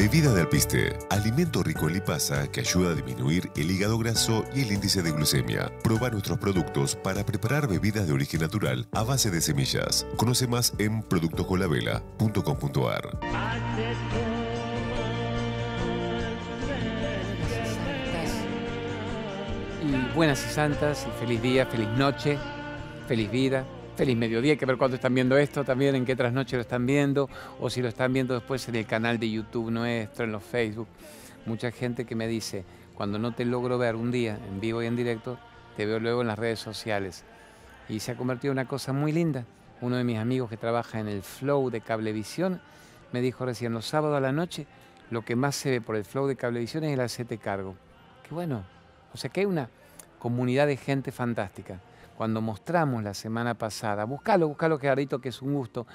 Bebida de alpiste, alimento rico en lipasa que ayuda a disminuir el hígado graso y el índice de glucemia. Proba nuestros productos para preparar bebidas de origen natural a base de semillas. Conoce más en productoscolavela.com.ar. Y buenas y santas, y feliz día, feliz noche, feliz vida, feliz mediodía. Hay que ver cuándo están viendo esto, también en qué trasnoche lo están viendo, o si lo están viendo después en el canal de YouTube nuestro, en los Facebook. Mucha gente que me dice, cuando no te logro ver un día en vivo y en directo, te veo luego en las redes sociales. Y se ha convertido en una cosa muy linda. Uno de mis amigos que trabaja en el Flow de Cablevisión me dijo recién, los sábados a la noche, lo que más se ve por el Flow de Cablevisión es el hacete cargo. Qué bueno. O sea que hay una comunidad de gente fantástica. Cuando mostramos la semana pasada, buscalo, buscalo, Gerardito, que es un gusto,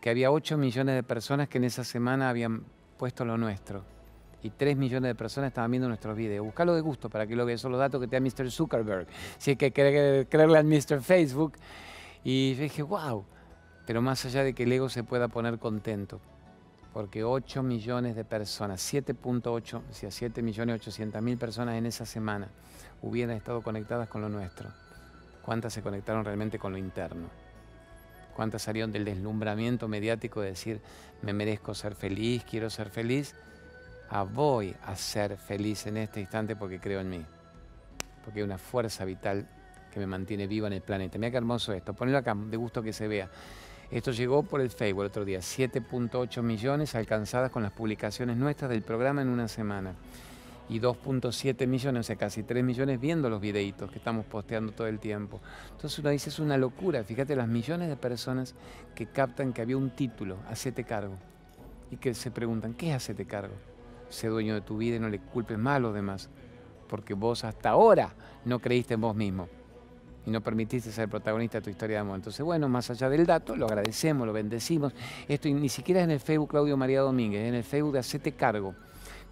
que había 8 millones de personas que en esa semana habían puesto lo nuestro. Y 3 millones de personas estaban viendo nuestros videos. Buscalo de gusto para que lo veas. Son los datos que te da Mr. Zuckerberg. Si hay que creerle al Mr. Facebook. Y yo dije, wow. Pero más allá de que el ego se pueda poner contento, porque 8 millones de personas, 7.8, o sea, 7 millones 800 mil personas en esa semana hubieran estado conectadas con lo nuestro. ¿Cuántas se conectaron realmente con lo interno? ¿Cuántas salieron del deslumbramiento mediático de decir, me merezco ser feliz, quiero ser feliz? A voy a ser feliz en este instante porque creo en mí. Porque hay una fuerza vital que me mantiene viva en el planeta. Mira qué hermoso esto. Ponelo acá, de gusto que se vea. Esto llegó por el Facebook el otro día. 7.8 millones alcanzadas con las publicaciones nuestras del programa en una semana y 2.7 millones, o sea, casi 3 millones viendo los videitos que estamos posteando todo el tiempo. Entonces uno dice, es una locura, fíjate las millones de personas que captan que había un título, hacete cargo, y que se preguntan, ¿qué es hacete cargo? Sé dueño de tu vida y no le culpes más a los demás, porque vos hasta ahora no creíste en vos mismo y no permitiste ser protagonista de tu historia de amor. Entonces, bueno, más allá del dato, lo agradecemos, lo bendecimos. Esto ni siquiera es en el Facebook Claudio María Domínguez, es en el Facebook de Hacete Cargo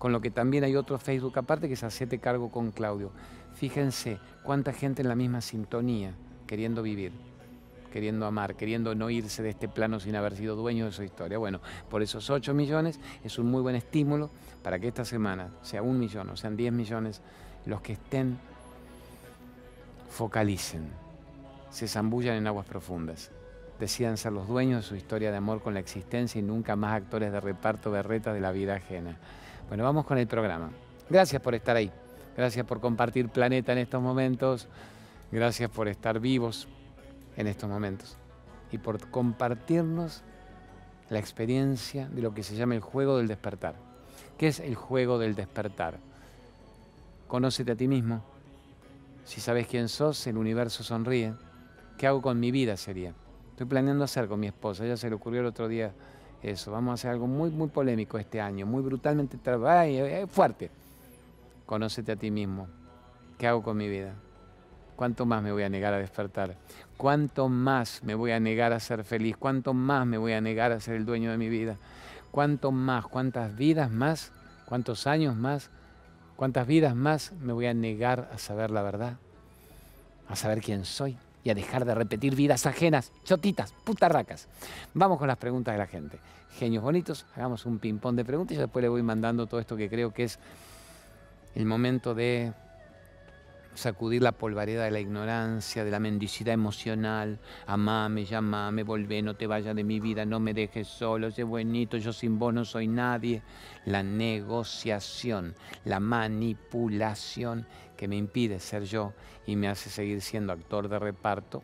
con lo que también hay otro Facebook aparte que es Hacete Cargo con Claudio. Fíjense cuánta gente en la misma sintonía, queriendo vivir, queriendo amar, queriendo no irse de este plano sin haber sido dueño de su historia. Bueno, por esos 8 millones es un muy buen estímulo para que esta semana sea un millón o sean 10 millones los que estén, focalicen, se zambullan en aguas profundas decidan ser los dueños de su historia de amor con la existencia y nunca más actores de reparto berretas de la vida ajena. Bueno, vamos con el programa. Gracias por estar ahí. Gracias por compartir planeta en estos momentos. Gracias por estar vivos en estos momentos. Y por compartirnos la experiencia de lo que se llama el juego del despertar. ¿Qué es el juego del despertar? Conócete a ti mismo. Si sabes quién sos, el universo sonríe. ¿Qué hago con mi vida? Sería. Estoy planeando hacer con mi esposa. Ella se le ocurrió el otro día eso, vamos a hacer algo muy, muy polémico este año, muy brutalmente fuerte. Conócete a ti mismo. ¿Qué hago con mi vida? ¿Cuánto más me voy a negar a despertar? ¿Cuánto más me voy a negar a ser feliz? ¿Cuánto más me voy a negar a ser el dueño de mi vida? ¿Cuánto más? ¿Cuántas vidas más? ¿Cuántos años más? ¿Cuántas vidas más me voy a negar a saber la verdad? A saber quién soy y a dejar de repetir vidas ajenas, chotitas, putarracas. Vamos con las preguntas de la gente. Genios bonitos, hagamos un ping-pong de preguntas y después le voy mandando todo esto que creo que es el momento de sacudir la polvareda de la ignorancia, de la mendicidad emocional. Amame, llamame, volvé, no te vayas de mi vida, no me dejes solo, sé buenito, yo sin vos no soy nadie. La negociación, la manipulación que me impide ser yo y me hace seguir siendo actor de reparto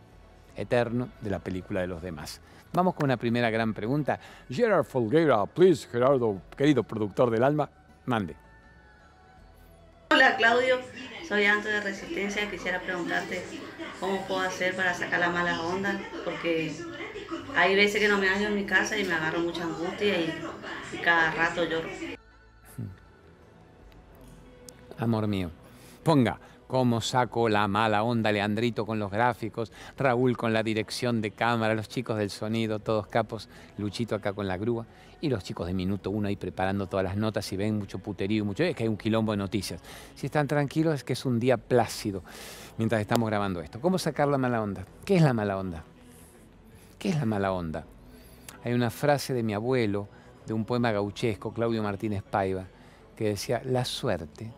eterno de la película de los demás. Vamos con una primera gran pregunta. Gerard Folguera, please, Gerardo, querido productor del alma, mande. Hola Claudio, soy Anto de Resistencia. Quisiera preguntarte cómo puedo hacer para sacar la mala onda, porque hay veces que no me hallo en mi casa y me agarro mucha angustia y, y cada rato lloro. Amor mío, ponga cómo saco la mala onda, Leandrito con los gráficos, Raúl con la dirección de cámara, los chicos del sonido, todos capos, Luchito acá con la grúa y los chicos de Minuto Uno ahí preparando todas las notas y ven mucho puterío mucho, es que hay un quilombo de noticias. Si están tranquilos es que es un día plácido mientras estamos grabando esto. ¿Cómo sacar la mala onda? ¿Qué es la mala onda? ¿Qué es la mala onda? Hay una frase de mi abuelo, de un poema gauchesco, Claudio Martínez Paiva, que decía, la suerte,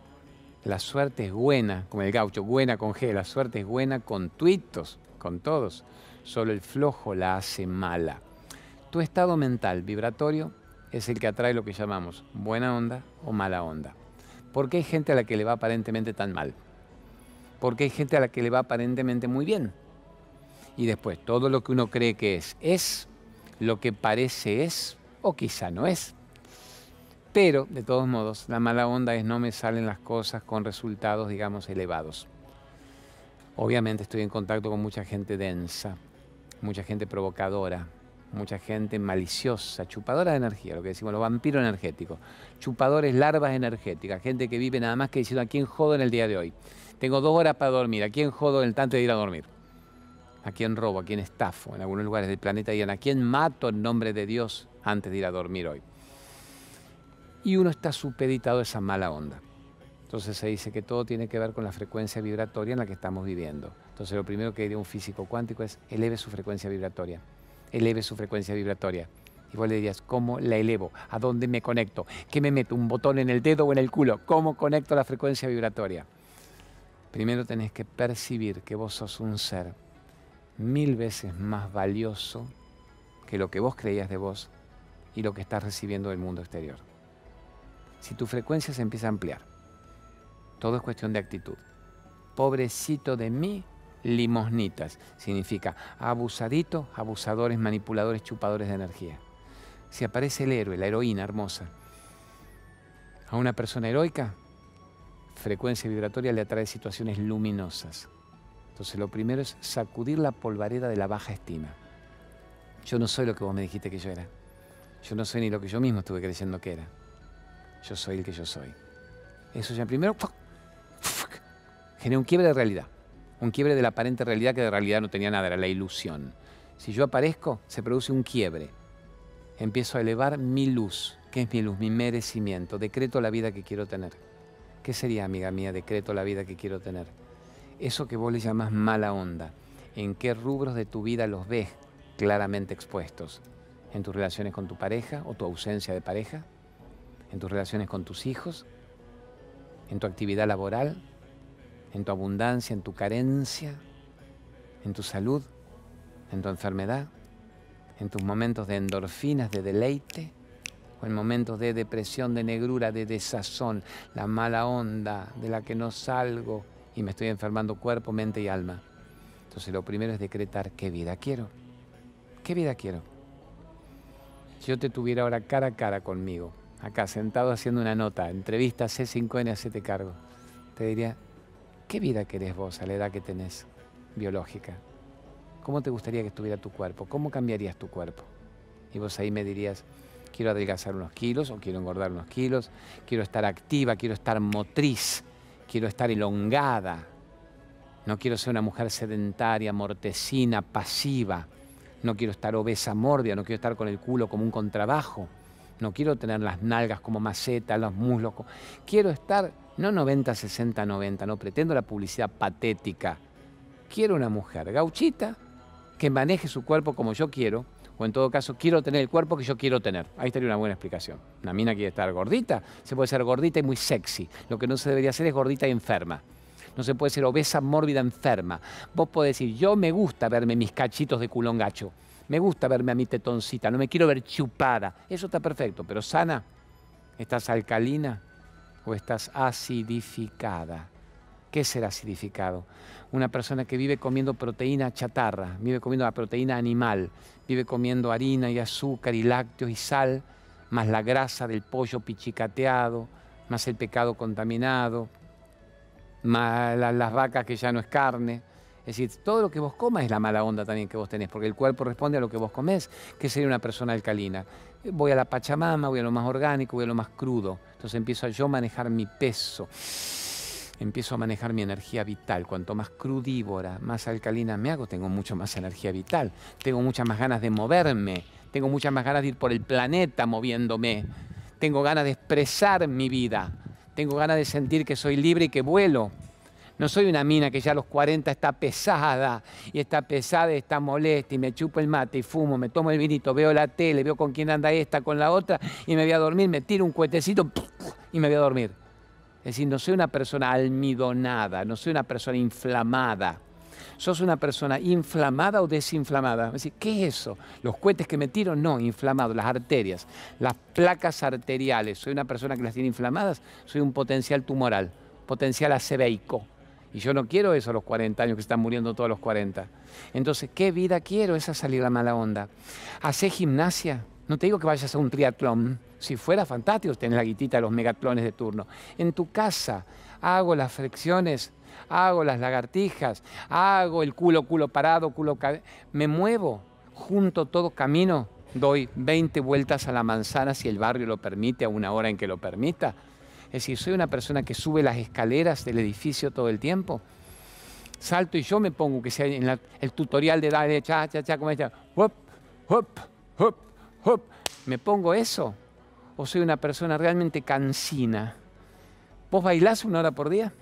la suerte es buena, como el gaucho, buena con G, la suerte es buena con tuitos, con todos, solo el flojo la hace mala. Tu estado mental vibratorio es el que atrae lo que llamamos buena onda o mala onda. ¿Por qué hay gente a la que le va aparentemente tan mal? Porque hay gente a la que le va aparentemente muy bien. Y después, todo lo que uno cree que es, es, lo que parece es, o quizá no es. Pero, de todos modos, la mala onda es no me salen las cosas con resultados, digamos, elevados. Obviamente estoy en contacto con mucha gente densa, mucha gente provocadora, mucha gente maliciosa, chupadora de energía, lo que decimos, los vampiros energéticos, chupadores, larvas energéticas, gente que vive nada más que diciendo a quién jodo en el día de hoy. Tengo dos horas para dormir, a quién jodo en el tanto de ir a dormir. A quién robo, a quién estafo. En algunos lugares del planeta digan a quién mato en nombre de Dios antes de ir a dormir hoy. Y uno está supeditado a esa mala onda. Entonces se dice que todo tiene que ver con la frecuencia vibratoria en la que estamos viviendo. Entonces lo primero que diría un físico cuántico es eleve su frecuencia vibratoria eleve su frecuencia vibratoria. Y vos le dirías, ¿cómo la elevo? ¿A dónde me conecto? ¿Qué me meto? ¿Un botón en el dedo o en el culo? ¿Cómo conecto la frecuencia vibratoria? Primero tenés que percibir que vos sos un ser mil veces más valioso que lo que vos creías de vos y lo que estás recibiendo del mundo exterior. Si tu frecuencia se empieza a ampliar, todo es cuestión de actitud. Pobrecito de mí limosnitas. Significa abusaditos, abusadores, manipuladores, chupadores de energía. Si aparece el héroe, la heroína hermosa, a una persona heroica, frecuencia vibratoria le atrae situaciones luminosas. Entonces lo primero es sacudir la polvareda de la baja estima. Yo no soy lo que vos me dijiste que yo era. Yo no soy ni lo que yo mismo estuve creyendo que era. Yo soy el que yo soy. Eso ya primero genera un quiebre de realidad un quiebre de la aparente realidad que de realidad no tenía nada, era la ilusión. Si yo aparezco, se produce un quiebre. Empiezo a elevar mi luz. ¿Qué es mi luz? Mi merecimiento. Decreto la vida que quiero tener. ¿Qué sería, amiga mía, decreto la vida que quiero tener? Eso que vos le llamás mala onda. ¿En qué rubros de tu vida los ves claramente expuestos? ¿En tus relaciones con tu pareja o tu ausencia de pareja? ¿En tus relaciones con tus hijos? ¿En tu actividad laboral? en tu abundancia, en tu carencia, en tu salud, en tu enfermedad, en tus momentos de endorfinas, de deleite, o en momentos de depresión, de negrura, de desazón, la mala onda de la que no salgo y me estoy enfermando cuerpo, mente y alma. Entonces lo primero es decretar qué vida quiero. ¿Qué vida quiero? Si yo te tuviera ahora cara a cara conmigo, acá sentado haciendo una nota, entrevista C5N, hacete cargo, te diría, ¿Qué vida querés vos a la edad que tenés biológica? ¿Cómo te gustaría que estuviera tu cuerpo? ¿Cómo cambiarías tu cuerpo? Y vos ahí me dirías, quiero adelgazar unos kilos o quiero engordar unos kilos, quiero estar activa, quiero estar motriz, quiero estar elongada. No quiero ser una mujer sedentaria, mortecina, pasiva. No quiero estar obesa, mórbida, no quiero estar con el culo como un contrabajo. No quiero tener las nalgas como maceta, los muslos. Quiero estar no 90, 60, 90, no pretendo la publicidad patética. Quiero una mujer gauchita que maneje su cuerpo como yo quiero, o en todo caso quiero tener el cuerpo que yo quiero tener. Ahí estaría una buena explicación. Una mina quiere estar gordita, se puede ser gordita y muy sexy. Lo que no se debería hacer es gordita y enferma. No se puede ser obesa, mórbida, enferma. Vos podés decir, yo me gusta verme mis cachitos de culón gacho. Me gusta verme a mi tetoncita, no me quiero ver chupada. Eso está perfecto, pero sana, estás alcalina, o estás acidificada. ¿Qué es ser acidificado? Una persona que vive comiendo proteína chatarra, vive comiendo la proteína animal, vive comiendo harina y azúcar y lácteos y sal, más la grasa del pollo pichicateado, más el pecado contaminado, más las vacas que ya no es carne. Es decir, todo lo que vos comas es la mala onda también que vos tenés, porque el cuerpo responde a lo que vos comés, que sería una persona alcalina. Voy a la Pachamama, voy a lo más orgánico, voy a lo más crudo. Entonces empiezo a yo manejar mi peso, empiezo a manejar mi energía vital. Cuanto más crudívora, más alcalina me hago, tengo mucho más energía vital, tengo muchas más ganas de moverme, tengo muchas más ganas de ir por el planeta moviéndome, tengo ganas de expresar mi vida, tengo ganas de sentir que soy libre y que vuelo. No soy una mina que ya a los 40 está pesada y está pesada y está molesta y me chupo el mate y fumo, me tomo el vinito, veo la tele, veo con quién anda esta, con la otra y me voy a dormir, me tiro un cuetecito y me voy a dormir. Es decir, no soy una persona almidonada, no soy una persona inflamada. ¿Sos una persona inflamada o desinflamada? Es decir, ¿qué es eso? Los cohetes que me tiro, no, inflamados, las arterias, las placas arteriales. ¿Soy una persona que las tiene inflamadas? Soy un potencial tumoral, potencial acebeico. Y yo no quiero eso a los 40 años que están muriendo todos los 40. Entonces, ¿qué vida quiero? Esa salir la mala onda. Hacé gimnasia. No te digo que vayas a un triatlón. Si fuera fantástico tener la guitita de los megatlones de turno. En tu casa hago las flexiones, hago las lagartijas, hago el culo, culo parado, culo... Me muevo, junto todo camino, doy 20 vueltas a la manzana si el barrio lo permite, a una hora en que lo permita es decir, soy una persona que sube las escaleras del edificio todo el tiempo. Salto y yo me pongo, que sea en el tutorial de darle cha, cha, cha, como esta, hop, hop, hop, hop. ¿Me pongo eso? ¿O soy una persona realmente cansina? ¿Vos bailás una hora por día?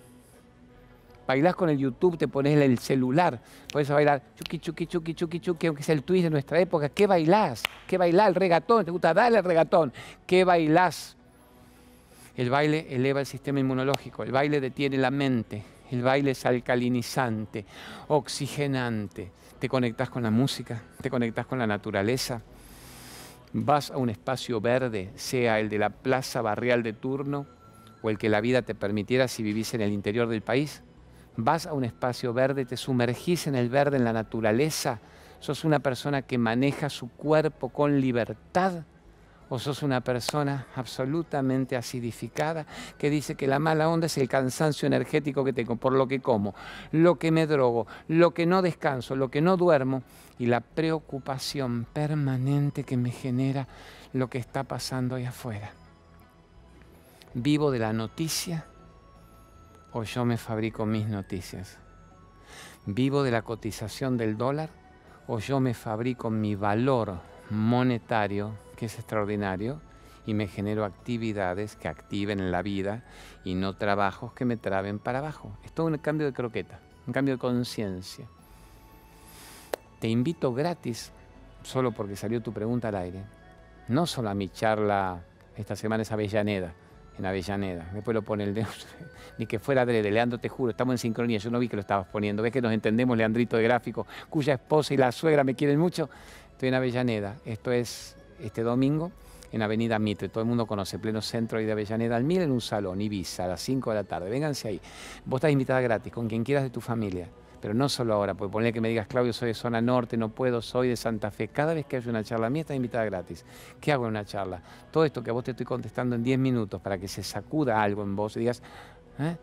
bailás con el YouTube, te pones el celular, puedes bailar chuki, chuki, chuki, chuki, chuki, aunque sea el twist de nuestra época. ¿Qué bailás? ¿Qué bailás? El regatón, ¿te gusta? Dale el regatón. ¿Qué bailás? El baile eleva el sistema inmunológico, el baile detiene la mente, el baile es alcalinizante, oxigenante. Te conectas con la música, te conectas con la naturaleza. Vas a un espacio verde, sea el de la plaza barrial de turno o el que la vida te permitiera si vivís en el interior del país. Vas a un espacio verde, te sumergís en el verde, en la naturaleza. Sos una persona que maneja su cuerpo con libertad o sos una persona absolutamente acidificada que dice que la mala onda es el cansancio energético que tengo por lo que como, lo que me drogo, lo que no descanso, lo que no duermo y la preocupación permanente que me genera lo que está pasando ahí afuera. ¿Vivo de la noticia o yo me fabrico mis noticias? ¿Vivo de la cotización del dólar o yo me fabrico mi valor monetario que es extraordinario y me genero actividades que activen la vida y no trabajos que me traben para abajo. Es todo un cambio de croqueta, un cambio de conciencia. Te invito gratis, solo porque salió tu pregunta al aire, no solo a mi charla, esta semana es Avellaneda, en Avellaneda, después lo pone el dedo, ni que fuera de Leandro, te juro, estamos en sincronía, yo no vi que lo estabas poniendo, ves que nos entendemos, Leandrito de Gráfico, cuya esposa y la suegra me quieren mucho, estoy en Avellaneda, esto es este domingo en Avenida Mitre. Todo el mundo conoce, pleno centro de Avellaneda al Mil en un salón, Ibiza, a las 5 de la tarde. Vénganse ahí. Vos estás invitada gratis, con quien quieras de tu familia. Pero no solo ahora, porque poner que me digas, Claudio, soy de zona norte, no puedo, soy de Santa Fe. Cada vez que haya una charla mía, estás invitada gratis. ¿Qué hago en una charla? Todo esto que a vos te estoy contestando en 10 minutos para que se sacuda algo en vos y digas, ¿eh?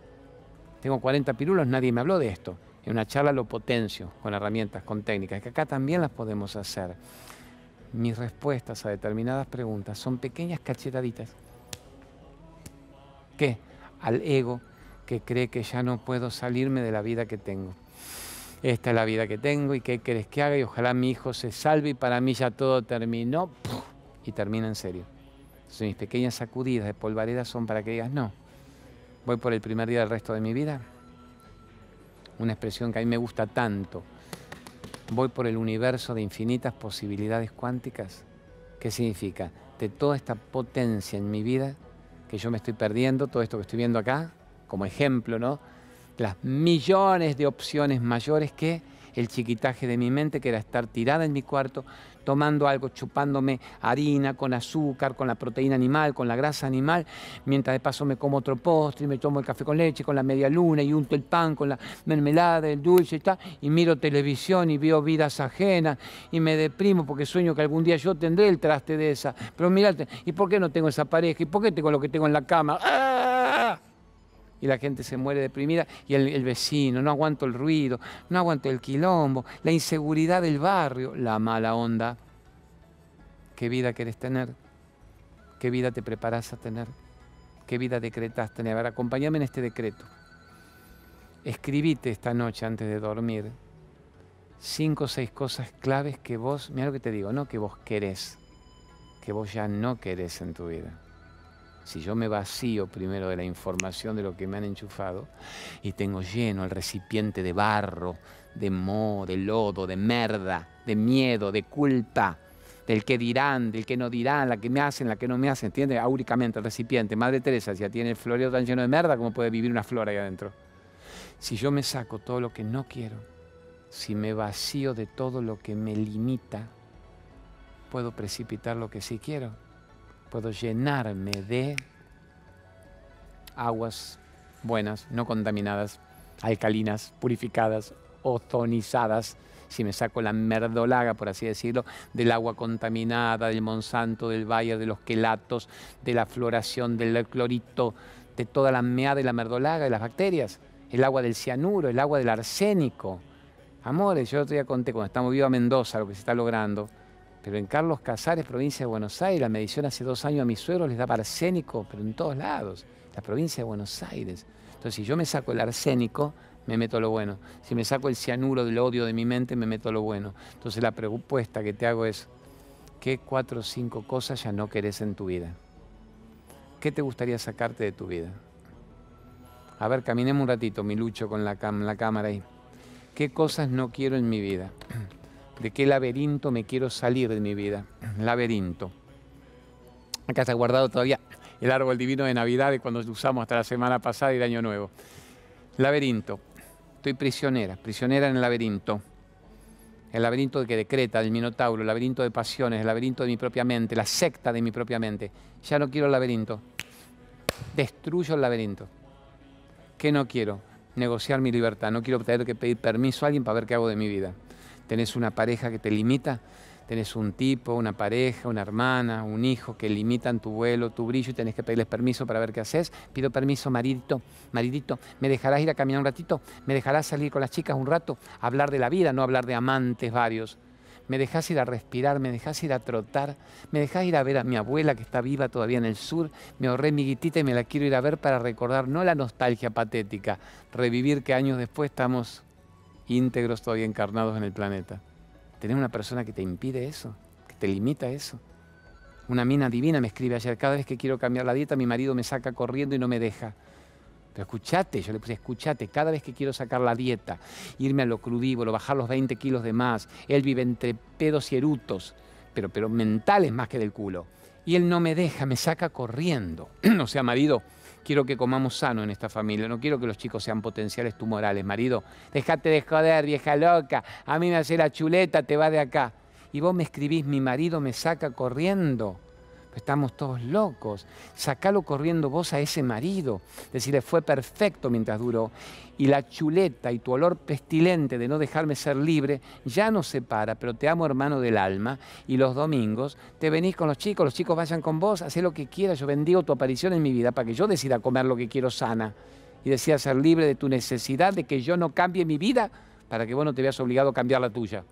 tengo 40 pirulos, nadie me habló de esto. En una charla lo potencio con herramientas, con técnicas, que acá también las podemos hacer mis respuestas a determinadas preguntas son pequeñas cachetaditas. ¿Qué? Al ego que cree que ya no puedo salirme de la vida que tengo. Esta es la vida que tengo y qué querés que haga y ojalá mi hijo se salve y para mí ya todo terminó y termina en serio. Entonces, mis pequeñas sacudidas de polvareda son para que digas, no, voy por el primer día del resto de mi vida. Una expresión que a mí me gusta tanto voy por el universo de infinitas posibilidades cuánticas. ¿Qué significa? De toda esta potencia en mi vida que yo me estoy perdiendo, todo esto que estoy viendo acá, como ejemplo, ¿no? Las millones de opciones mayores que el chiquitaje de mi mente, que era estar tirada en mi cuarto, tomando algo, chupándome harina con azúcar, con la proteína animal, con la grasa animal, mientras de paso me como otro postre, me tomo el café con leche, con la media luna, y unto el pan con la mermelada, el dulce y tal, y miro televisión y veo vidas ajenas, y me deprimo porque sueño que algún día yo tendré el traste de esa. Pero mirate, ¿y por qué no tengo esa pareja? ¿Y por qué tengo lo que tengo en la cama? ¡Ah! Y la gente se muere deprimida y el, vecino, no aguanto el ruido, no aguanto el quilombo, la inseguridad del barrio, la mala onda. ¿Qué vida querés tener? ¿Qué vida te preparas a tener? ¿Qué vida decretas tener? A ver, acompáñame en este decreto. Escribite esta noche antes de dormir cinco o seis cosas claves que vos, mira lo que te digo, no que vos querés, que vos ya no querés en tu vida Si yo me vacío primero de la información de lo que me han enchufado y tengo lleno el recipiente de barro, de moho, de lodo, de merda, de miedo, de culpa, del que dirán, del que no dirán, la que me hacen, la que no me hacen, ¿entiendes? Áuricamente el recipiente. Madre Teresa, si ya tiene el floreo tan lleno de merda, ¿cómo puede vivir una flor ahí adentro? Si yo me saco todo lo que no quiero, si me vacío de todo lo que me limita, puedo precipitar lo que sí quiero. Puedo llenarme de aguas buenas, no contaminadas, alcalinas, purificadas, ozonizadas, si me saco la merdolaga, por así decirlo, del agua contaminada, del Monsanto, del Bayer, de los quelatos, de la floración, del clorito, de toda la meada y la merdolaga, de las bacterias, el agua del cianuro, el agua del arsénico. Amores, yo otro día conté cuando estamos vivos a Mendoza lo que se está logrando, pero en Carlos Casares, provincia de Buenos Aires, la medición hace dos años a mis suegros les daba arsénico, pero en todos lados, la provincia de Buenos Aires. Entonces, si yo me saco el arsénico, me meto lo bueno. Si me saco el cianuro del odio de mi mente, me meto lo bueno. Entonces la propuesta que te hago es, ¿qué cuatro o cinco cosas ya no querés en tu vida? ¿Qué te gustaría sacarte de tu vida? A ver, caminemos un ratito, mi lucho con la, la cámara ahí. ¿Qué cosas no quiero en mi vida? ¿De qué laberinto me quiero salir de mi vida? Laberinto. Acá está guardado todavía el árbol divino de Navidad de cuando lo usamos hasta la semana pasada y el Año Nuevo. Laberinto. Estoy prisionera, prisionera en el laberinto. El laberinto que decreta, el minotauro, el laberinto de pasiones, el laberinto de mi propia mente, la secta de mi propia mente. Ya no quiero el laberinto. Destruyo el laberinto. ¿Qué no quiero? Negociar mi libertad. No quiero tener que pedir permiso a alguien para ver qué hago de mi vida. ¿Tenés una pareja que te limita? tenés un tipo, una pareja, una hermana, un hijo que limitan tu vuelo, tu brillo y tenés que pedirles permiso para ver qué haces. Pido permiso, maridito, maridito, ¿me dejarás ir a caminar un ratito? ¿Me dejarás salir con las chicas un rato? Hablar de la vida, no hablar de amantes varios. ¿Me dejás ir a respirar? ¿Me dejás ir a trotar? ¿Me dejás ir a ver a mi abuela que está viva todavía en el sur? Me ahorré mi guitita y me la quiero ir a ver para recordar no la nostalgia patética, revivir que años después estamos íntegros todavía encarnados en el planeta. ¿Tenés una persona que te impide eso? ¿Que te limita eso? Una mina divina me escribe ayer, cada vez que quiero cambiar la dieta, mi marido me saca corriendo y no me deja. Pero escuchate, yo le puse, escuchate, cada vez que quiero sacar la dieta, irme a lo crudívoro, bajar los 20 kilos de más, él vive entre pedos y erutos, pero, pero mentales más que del culo. Y él no me deja, me saca corriendo. o sea, marido, quiero que comamos sano en esta familia, no quiero que los chicos sean potenciales tumorales. Marido, déjate de joder, vieja loca, a mí me hace la chuleta, te va de acá. Y vos me escribís, mi marido me saca corriendo estamos todos locos. Sacalo corriendo vos a ese marido. Decirle, fue perfecto mientras duró. Y la chuleta y tu olor pestilente de no dejarme ser libre ya no separa, pero te amo hermano del alma. Y los domingos te venís con los chicos, los chicos vayan con vos, haz lo que quieras. Yo bendigo tu aparición en mi vida para que yo decida comer lo que quiero sana. Y decida ser libre de tu necesidad de que yo no cambie mi vida para que vos no te veas obligado a cambiar la tuya.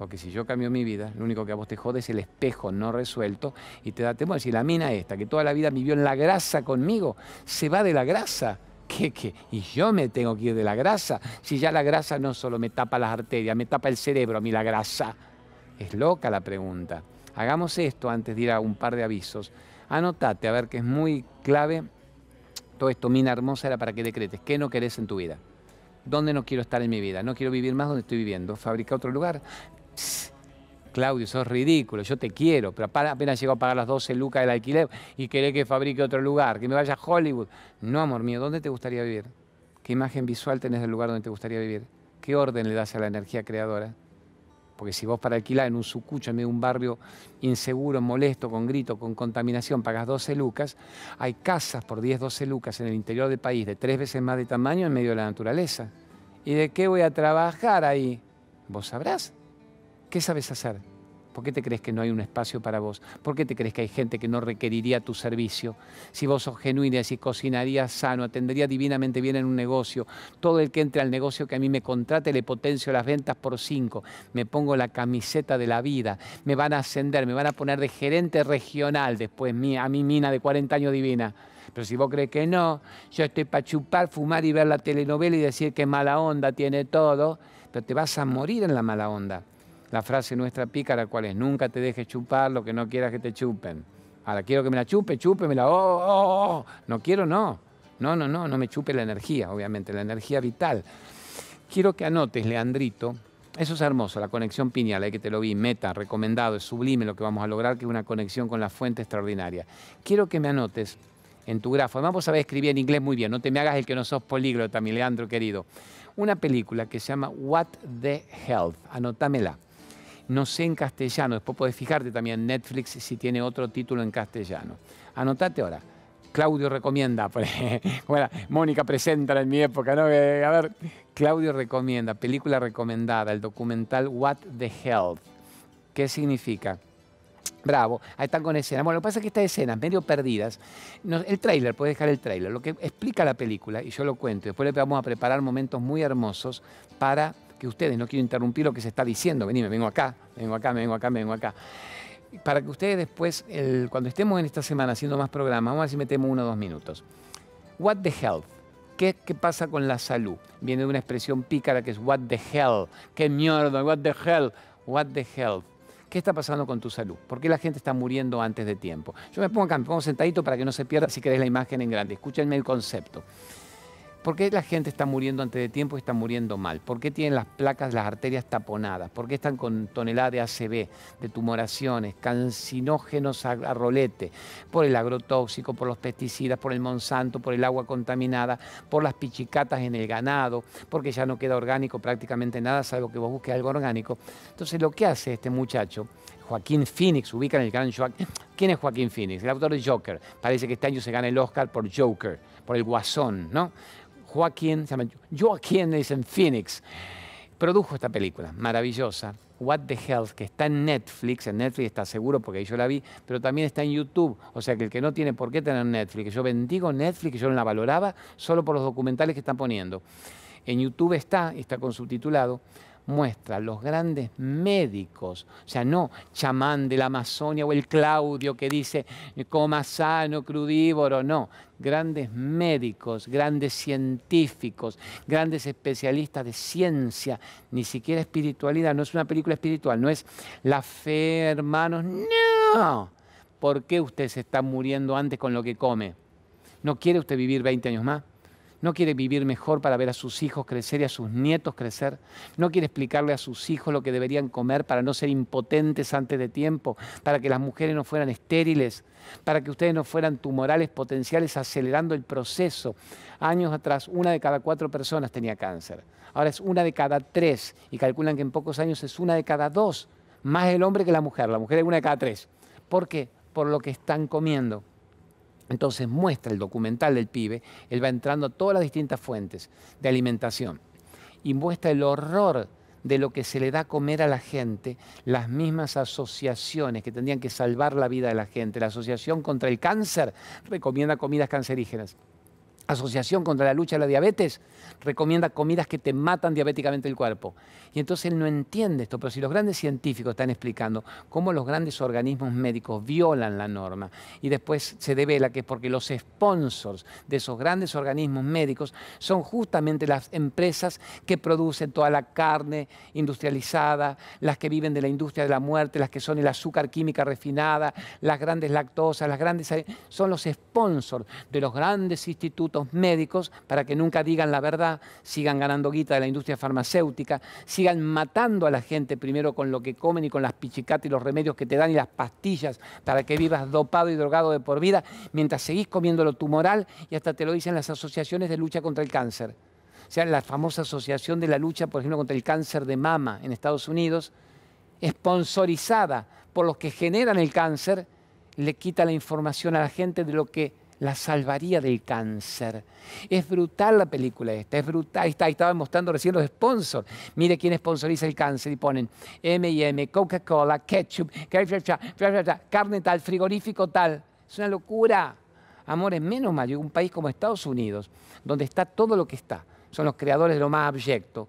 Porque si yo cambio mi vida, lo único que a vos te jode es el espejo no resuelto y te da temor. Si la mina esta, que toda la vida vivió en la grasa conmigo, se va de la grasa. ¿Qué, qué? Y yo me tengo que ir de la grasa. Si ya la grasa no solo me tapa las arterias, me tapa el cerebro a mí la grasa. Es loca la pregunta. Hagamos esto antes de ir a un par de avisos. Anotate, a ver que es muy clave. Todo esto, mina hermosa, era para que decretes. ¿Qué no querés en tu vida? ¿Dónde no quiero estar en mi vida? No quiero vivir más donde estoy viviendo. Fabrica otro lugar. Claudio, sos ridículo, yo te quiero, pero apenas llego a pagar las 12 lucas del alquiler y querés que fabrique otro lugar, que me vaya a Hollywood. No, amor mío, ¿dónde te gustaría vivir? ¿Qué imagen visual tenés del lugar donde te gustaría vivir? ¿Qué orden le das a la energía creadora? Porque si vos para alquilar en un sucucho, en medio de un barrio inseguro, molesto, con grito, con contaminación, pagas 12 lucas, hay casas por 10, 12 lucas en el interior del país de tres veces más de tamaño en medio de la naturaleza. ¿Y de qué voy a trabajar ahí? Vos sabrás. ¿Qué sabes hacer? ¿Por qué te crees que no hay un espacio para vos? ¿Por qué te crees que hay gente que no requeriría tu servicio? Si vos sos genuina, si cocinarías sano, atendería divinamente bien en un negocio, todo el que entre al negocio que a mí me contrate le potencio las ventas por cinco, me pongo la camiseta de la vida, me van a ascender, me van a poner de gerente regional después a mi mina de 40 años divina. Pero si vos crees que no, yo estoy para chupar, fumar y ver la telenovela y decir que mala onda tiene todo, pero te vas a morir en la mala onda. La frase nuestra pícara, ¿cuál es? Nunca te dejes chupar lo que no quieras que te chupen. Ahora quiero que me la chupe, chupe, me la... Oh, oh, oh. No quiero, no. No, no, no, no me chupe la energía, obviamente, la energía vital. Quiero que anotes, Leandrito, eso es hermoso, la conexión pineal, ahí que te lo vi, meta, recomendado, es sublime lo que vamos a lograr, que es una conexión con la fuente extraordinaria. Quiero que me anotes en tu grafo, además vos sabés escribir en inglés muy bien, no te me hagas el que no sos políglota, mi Leandro querido. Una película que se llama What the Health, anotámela. No sé en castellano, después podés fijarte también en Netflix si tiene otro título en castellano. Anotate ahora. Claudio recomienda, Mónica presenta en mi época, ¿no? Eh, a ver, Claudio recomienda, película recomendada, el documental What the Health. ¿Qué significa? Bravo, ahí están con escenas. Bueno, lo que pasa es que estas escenas medio perdidas, el tráiler, puedes dejar el tráiler, lo que explica la película, y yo lo cuento, después le vamos a preparar momentos muy hermosos para que ustedes, no quiero interrumpir lo que se está diciendo, vení, me vengo acá, me vengo acá, me vengo acá, me vengo acá para que ustedes después, cuando estemos en esta semana haciendo más programas, vamos a ver si metemos uno o dos minutos. What the health? ¿Qué, ¿Qué, pasa con la salud? Viene de una expresión pícara que es what the hell. ¿Qué mierda? What the hell? What the health? ¿Qué está pasando con tu salud? ¿Por qué la gente está muriendo antes de tiempo? Yo me pongo acá, me pongo sentadito para que no se pierda si querés la imagen en grande. Escúchenme el concepto. ¿Por qué la gente está muriendo antes de tiempo y está muriendo mal? ¿Por qué tienen las placas, las arterias taponadas? ¿Por qué están con toneladas de ACV, de tumoraciones, cancinógenos a, rolete? Por el agrotóxico, por los pesticidas, por el Monsanto, por el agua contaminada, por las pichicatas en el ganado, porque ya no queda orgánico prácticamente nada, salvo que vos busques algo orgánico. Entonces lo que hace este muchacho Joaquín Phoenix, ubica en el gran Joaquín. ¿Quién es Joaquín Phoenix? El autor de Joker. Parece que este año se gana el Oscar por Joker, por el Guasón, ¿no? Joaquín, se llama Joaquín, dicen Phoenix, produjo esta película maravillosa, What the Health, que está en Netflix, en Netflix está seguro porque yo la vi, pero también está en YouTube, o sea que el que no tiene por qué tener Netflix, yo bendigo Netflix, yo no la valoraba solo por los documentales que están poniendo. En YouTube está, está con subtitulado, muestra los grandes médicos, o sea, no chamán de la Amazonia o el Claudio que dice coma sano, crudívoro, no, grandes médicos, grandes científicos, grandes especialistas de ciencia, ni siquiera espiritualidad, no es una película espiritual, no es la fe, hermanos, no. ¿Por qué usted se está muriendo antes con lo que come? ¿No quiere usted vivir 20 años más? No quiere vivir mejor para ver a sus hijos crecer y a sus nietos crecer, no quiere explicarle a sus hijos lo que deberían comer para no ser impotentes antes de tiempo, para que las mujeres no fueran estériles, para que ustedes no fueran tumorales potenciales acelerando el proceso. Años atrás, una de cada cuatro personas tenía cáncer. Ahora es una de cada tres y calculan que en pocos años es una de cada dos, más el hombre que la mujer. La mujer es una de cada tres. ¿Por qué? Por lo que están comiendo. Entonces muestra el documental del pibe, él va entrando a todas las distintas fuentes de alimentación y muestra el horror de lo que se le da a comer a la gente, las mismas asociaciones que tendrían que salvar la vida de la gente. La Asociación contra el Cáncer recomienda comidas cancerígenas. Asociación contra la lucha de la diabetes recomienda comidas que te matan diabéticamente el cuerpo. Y entonces él no entiende esto, pero si los grandes científicos están explicando cómo los grandes organismos médicos violan la norma y después se devela que es porque los sponsors de esos grandes organismos médicos son justamente las empresas que producen toda la carne industrializada, las que viven de la industria de la muerte, las que son el azúcar química refinada, las grandes lactosas, las grandes... son los sponsors de los grandes institutos médicos para que nunca digan la verdad, sigan ganando guita de la industria farmacéutica, sigan matando a la gente primero con lo que comen y con las pichicatas y los remedios que te dan y las pastillas para que vivas dopado y drogado de por vida, mientras seguís comiendo lo tumoral y hasta te lo dicen las asociaciones de lucha contra el cáncer. O sea, la famosa asociación de la lucha, por ejemplo, contra el cáncer de mama en Estados Unidos, sponsorizada por los que generan el cáncer, le quita la información a la gente de lo que la salvaría del cáncer. Es brutal la película esta, es brutal. Está, estaba mostrando recién los sponsors. Mire quién sponsoriza el cáncer y ponen M&M, Coca-Cola, ketchup, carne tal, frigorífico tal. Es una locura. Amores, menos mal, un país como Estados Unidos, donde está todo lo que está. Son los creadores de lo más abyecto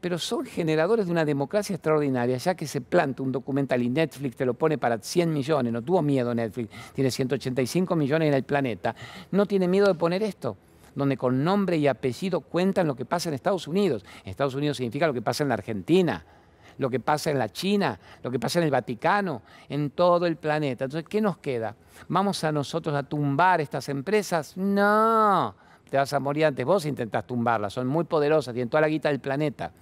pero son generadores de una democracia extraordinaria, ya que se planta un documental y Netflix te lo pone para 100 millones, no tuvo miedo Netflix, tiene 185 millones en el planeta, no tiene miedo de poner esto, donde con nombre y apellido cuentan lo que pasa en Estados Unidos. En Estados Unidos significa lo que pasa en la Argentina, lo que pasa en la China, lo que pasa en el Vaticano, en todo el planeta. Entonces, ¿qué nos queda? ¿Vamos a nosotros a tumbar estas empresas? No, te vas a morir antes. Vos intentás tumbarlas, son muy poderosas, tienen toda la guita del planeta.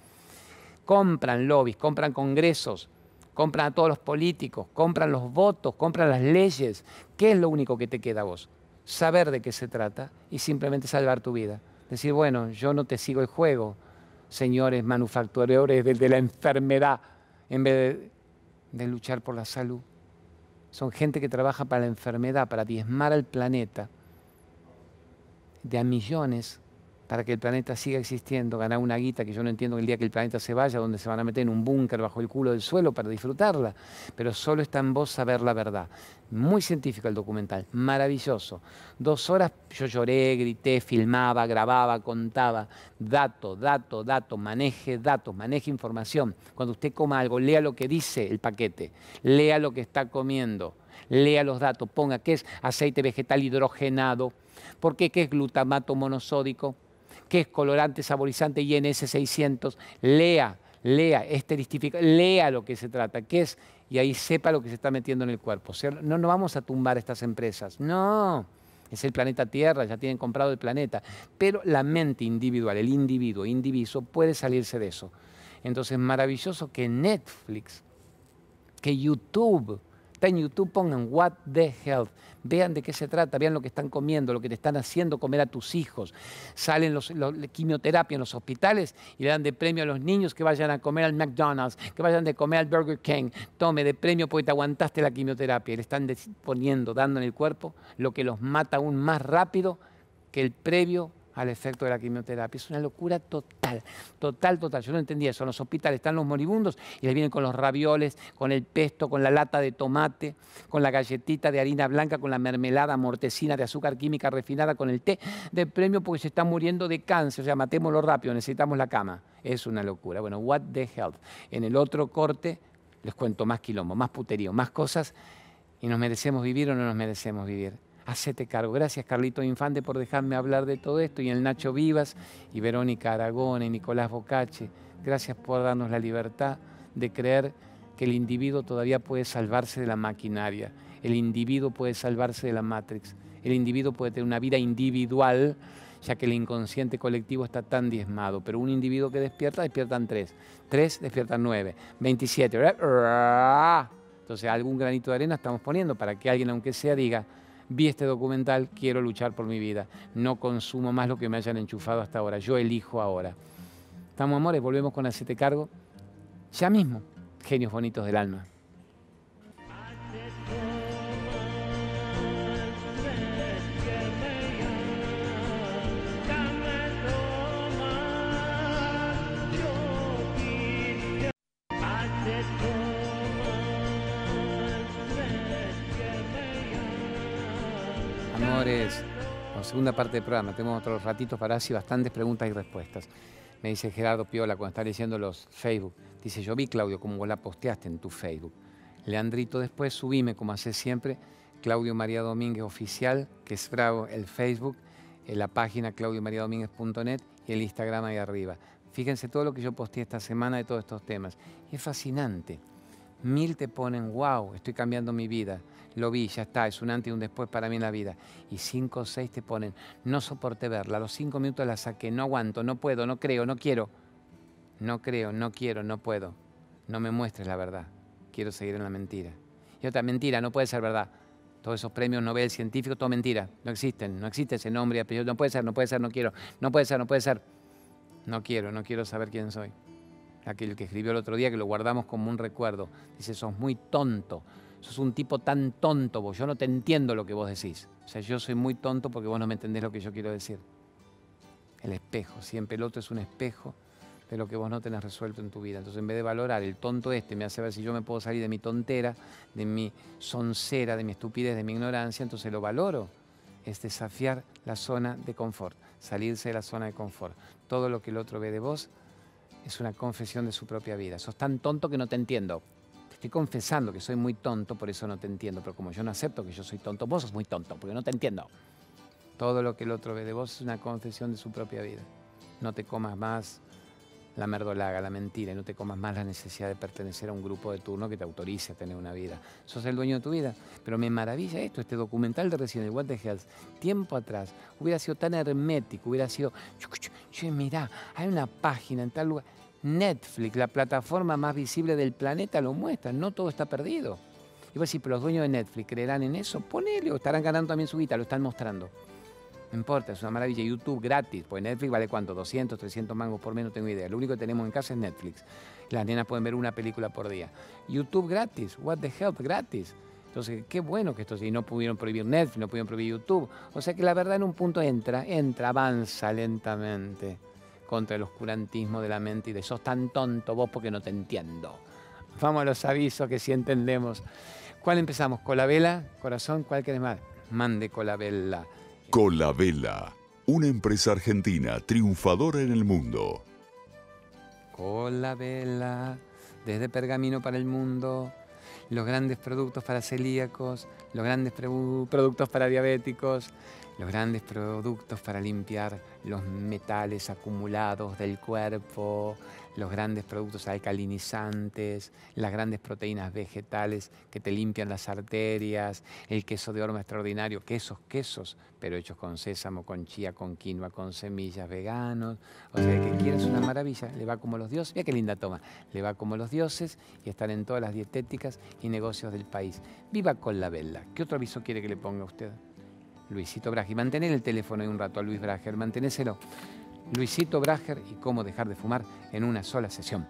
Compran lobbies, compran congresos, compran a todos los políticos, compran los votos, compran las leyes. ¿Qué es lo único que te queda a vos? Saber de qué se trata y simplemente salvar tu vida. Decir, bueno, yo no te sigo el juego, señores manufacturadores de, la enfermedad, en vez de luchar por la salud. Son gente que trabaja para la enfermedad, para diezmar al planeta de a millones para que el planeta siga existiendo, ganar una guita que yo no entiendo el día que el planeta se vaya, donde se van a meter en un búnker bajo el culo del suelo para disfrutarla. Pero solo está en vos saber la verdad. Muy científico el documental, maravilloso. Dos horas yo lloré, grité, filmaba, grababa, contaba. Dato, dato, dato, maneje datos, maneje información. Cuando usted coma algo, lea lo que dice el paquete, lea lo que está comiendo, lea los datos, ponga qué es aceite vegetal hidrogenado, por qué, qué es glutamato monosódico qué es colorante, saborizante y NS600, lea, lea, esteristifica, lea lo que se trata, qué es, y ahí sepa lo que se está metiendo en el cuerpo. no, no vamos a tumbar estas empresas, no. Es el planeta Tierra, ya tienen comprado el planeta. Pero la mente individual, el individuo, indiviso, puede salirse de eso. Entonces, maravilloso que Netflix, que YouTube, Está en YouTube, pongan What the Health. Vean de qué se trata, vean lo que están comiendo, lo que te están haciendo comer a tus hijos. Salen los, quimioterapia en los hospitales y le dan de premio a los niños que vayan a comer al McDonald's, que vayan de comer al Burger King. Tome de premio porque te aguantaste la quimioterapia. Y le están poniendo, dando en el cuerpo lo que los mata aún más rápido que el previo al efecto de la quimioterapia. Es una locura total, total, total. Yo no entendía eso. En los hospitales están los moribundos y les vienen con los ravioles, con el pesto, con la lata de tomate, con la galletita de harina blanca, con la mermelada mortecina de azúcar química refinada, con el té de premio porque se están muriendo de cáncer. O sea, matémoslo rápido, necesitamos la cama. Es una locura. Bueno, what the health. En el otro corte les cuento más quilombo, más puterío, más cosas. ¿Y nos merecemos vivir o no nos merecemos vivir? Hacete cargo. Gracias Carlito Infante por dejarme hablar de todo esto y el Nacho Vivas y Verónica Aragón y Nicolás Bocache. Gracias por darnos la libertad de creer que el individuo todavía puede salvarse de la maquinaria, el individuo puede salvarse de la Matrix, el individuo puede tener una vida individual, ya que el inconsciente colectivo está tan diezmado, pero un individuo que despierta, despiertan tres, tres despiertan nueve, veintisiete, entonces algún granito de arena estamos poniendo para que alguien, aunque sea, diga, vi este documental, quiero luchar por mi vida. No consumo más lo que me hayan enchufado hasta ahora. Yo elijo ahora. Estamos, amores, volvemos con Hacete Cargo. Ya mismo, genios bonitos del alma. Segunda parte del programa. Tenemos otros ratitos para así bastantes preguntas y respuestas. Me dice Gerardo Piola cuando está leyendo los Facebook. Dice, yo vi, Claudio, como vos la posteaste en tu Facebook. Leandrito, después subime, como hace siempre, Claudio María Domínguez Oficial, que es bravo, el Facebook, en la página claudiomariadomínguez.net y el Instagram ahí arriba. Fíjense todo lo que yo posteé esta semana de todos estos temas. Es fascinante. Mil te ponen, wow, estoy cambiando mi vida lo vi, ya está, es un antes y un después para mí en la vida. Y cinco o seis te ponen, no soporté verla, los cinco minutos la saqué, no aguanto, no puedo, no creo, no quiero. No creo, no quiero, no puedo. No me muestres la verdad, quiero seguir en la mentira. Y otra mentira, no puede ser verdad. Todos esos premios Nobel científicos, todo mentira. No existen, no existe ese nombre. No puede ser, no puede ser, no quiero. No puede ser, no puede ser. No quiero, no quiero saber quién soy. Aquel que escribió el otro día, que lo guardamos como un recuerdo. Dice, sos muy tonto sos un tipo tan tonto vos, yo no te entiendo lo que vos decís. O sea, yo soy muy tonto porque vos no me entendés lo que yo quiero decir. El espejo, siempre el otro es un espejo de lo que vos no tenés resuelto en tu vida. Entonces, en vez de valorar el tonto este, me hace ver si yo me puedo salir de mi tontera, de mi soncera, de mi estupidez, de mi ignorancia, entonces lo valoro. Es desafiar la zona de confort, salirse de la zona de confort. Todo lo que el otro ve de vos es una confesión de su propia vida. Sos tan tonto que no te entiendo. Estoy confesando que soy muy tonto, por eso no te entiendo. Pero como yo no acepto que yo soy tonto, vos sos muy tonto, porque no te entiendo. Todo lo que el otro ve de vos es una confesión de su propia vida. No te comas más la merdolaga, la mentira, y no te comas más la necesidad de pertenecer a un grupo de turno que te autorice a tener una vida. Sos el dueño de tu vida. Pero me maravilla esto, este documental de recién, el What the tiempo atrás, hubiera sido tan hermético, hubiera sido, che, mirá, hay una página en tal lugar. Netflix, la plataforma más visible del planeta, lo muestra, no todo está perdido. Y vos decís, pero los dueños de Netflix creerán en eso, ponele, o estarán ganando también su vida, lo están mostrando. No importa, es una maravilla. YouTube gratis, pues Netflix vale cuánto, 200, 300 mangos por mes, no tengo idea. Lo único que tenemos en casa es Netflix. Las nenas pueden ver una película por día. YouTube gratis, What the Help gratis. Entonces, qué bueno que esto sí, no pudieron prohibir Netflix, no pudieron prohibir YouTube. O sea que la verdad en un punto entra, entra, avanza lentamente contra el oscurantismo de la mente y de sos tan tonto vos porque no te entiendo. Vamos a los avisos que sí entendemos. ¿Cuál empezamos? ¿Con la vela? ¿Corazón? ¿Cuál querés más? Mande con la vela. Colabela, una empresa argentina triunfadora en el mundo. Colabela, desde Pergamino para el mundo, los grandes productos para celíacos, los grandes productos para diabéticos, los grandes productos para limpiar los metales acumulados del cuerpo, los grandes productos alcalinizantes, las grandes proteínas vegetales que te limpian las arterias, el queso de horma extraordinario, quesos, quesos, pero hechos con sésamo, con chía, con quinoa, con semillas veganos. O sea, el que quiere es una maravilla, le va como los dioses. Mira qué linda toma, le va como los dioses y están en todas las dietéticas y negocios del país. Viva con la vela. ¿Qué otro aviso quiere que le ponga usted? Luisito Brager. Mantener el teléfono ahí un rato a Luis Brager, mantenéselo. Luisito Brager y cómo dejar de fumar en una sola sesión.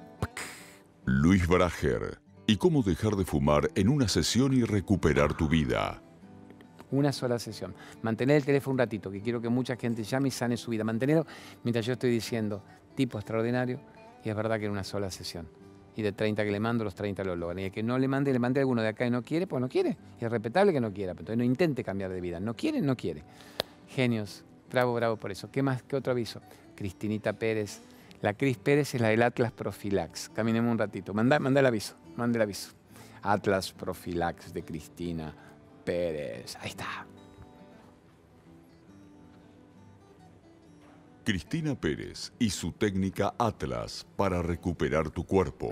Luis Brager y cómo dejar de fumar en una sesión y recuperar tu vida. Una sola sesión. Mantener el teléfono un ratito, que quiero que mucha gente llame y sane su vida. Mantenerlo mientras yo estoy diciendo, tipo extraordinario, y es verdad que en una sola sesión. Y de 30 que le mando, los 30 lo logran. Y el que no le mande, le mande a alguno de acá y no quiere, pues no quiere. Y es respetable que no quiera. Pero entonces no intente cambiar de vida. No quiere, no quiere. Genios. Bravo, bravo por eso. ¿Qué más? ¿Qué otro aviso? Cristinita Pérez. La Cris Pérez es la del Atlas Profilax. Caminemos un ratito. Manda, manda el aviso. Manda el aviso. Atlas Profilax de Cristina Pérez. Ahí está. Cristina Pérez y su técnica Atlas para recuperar tu cuerpo.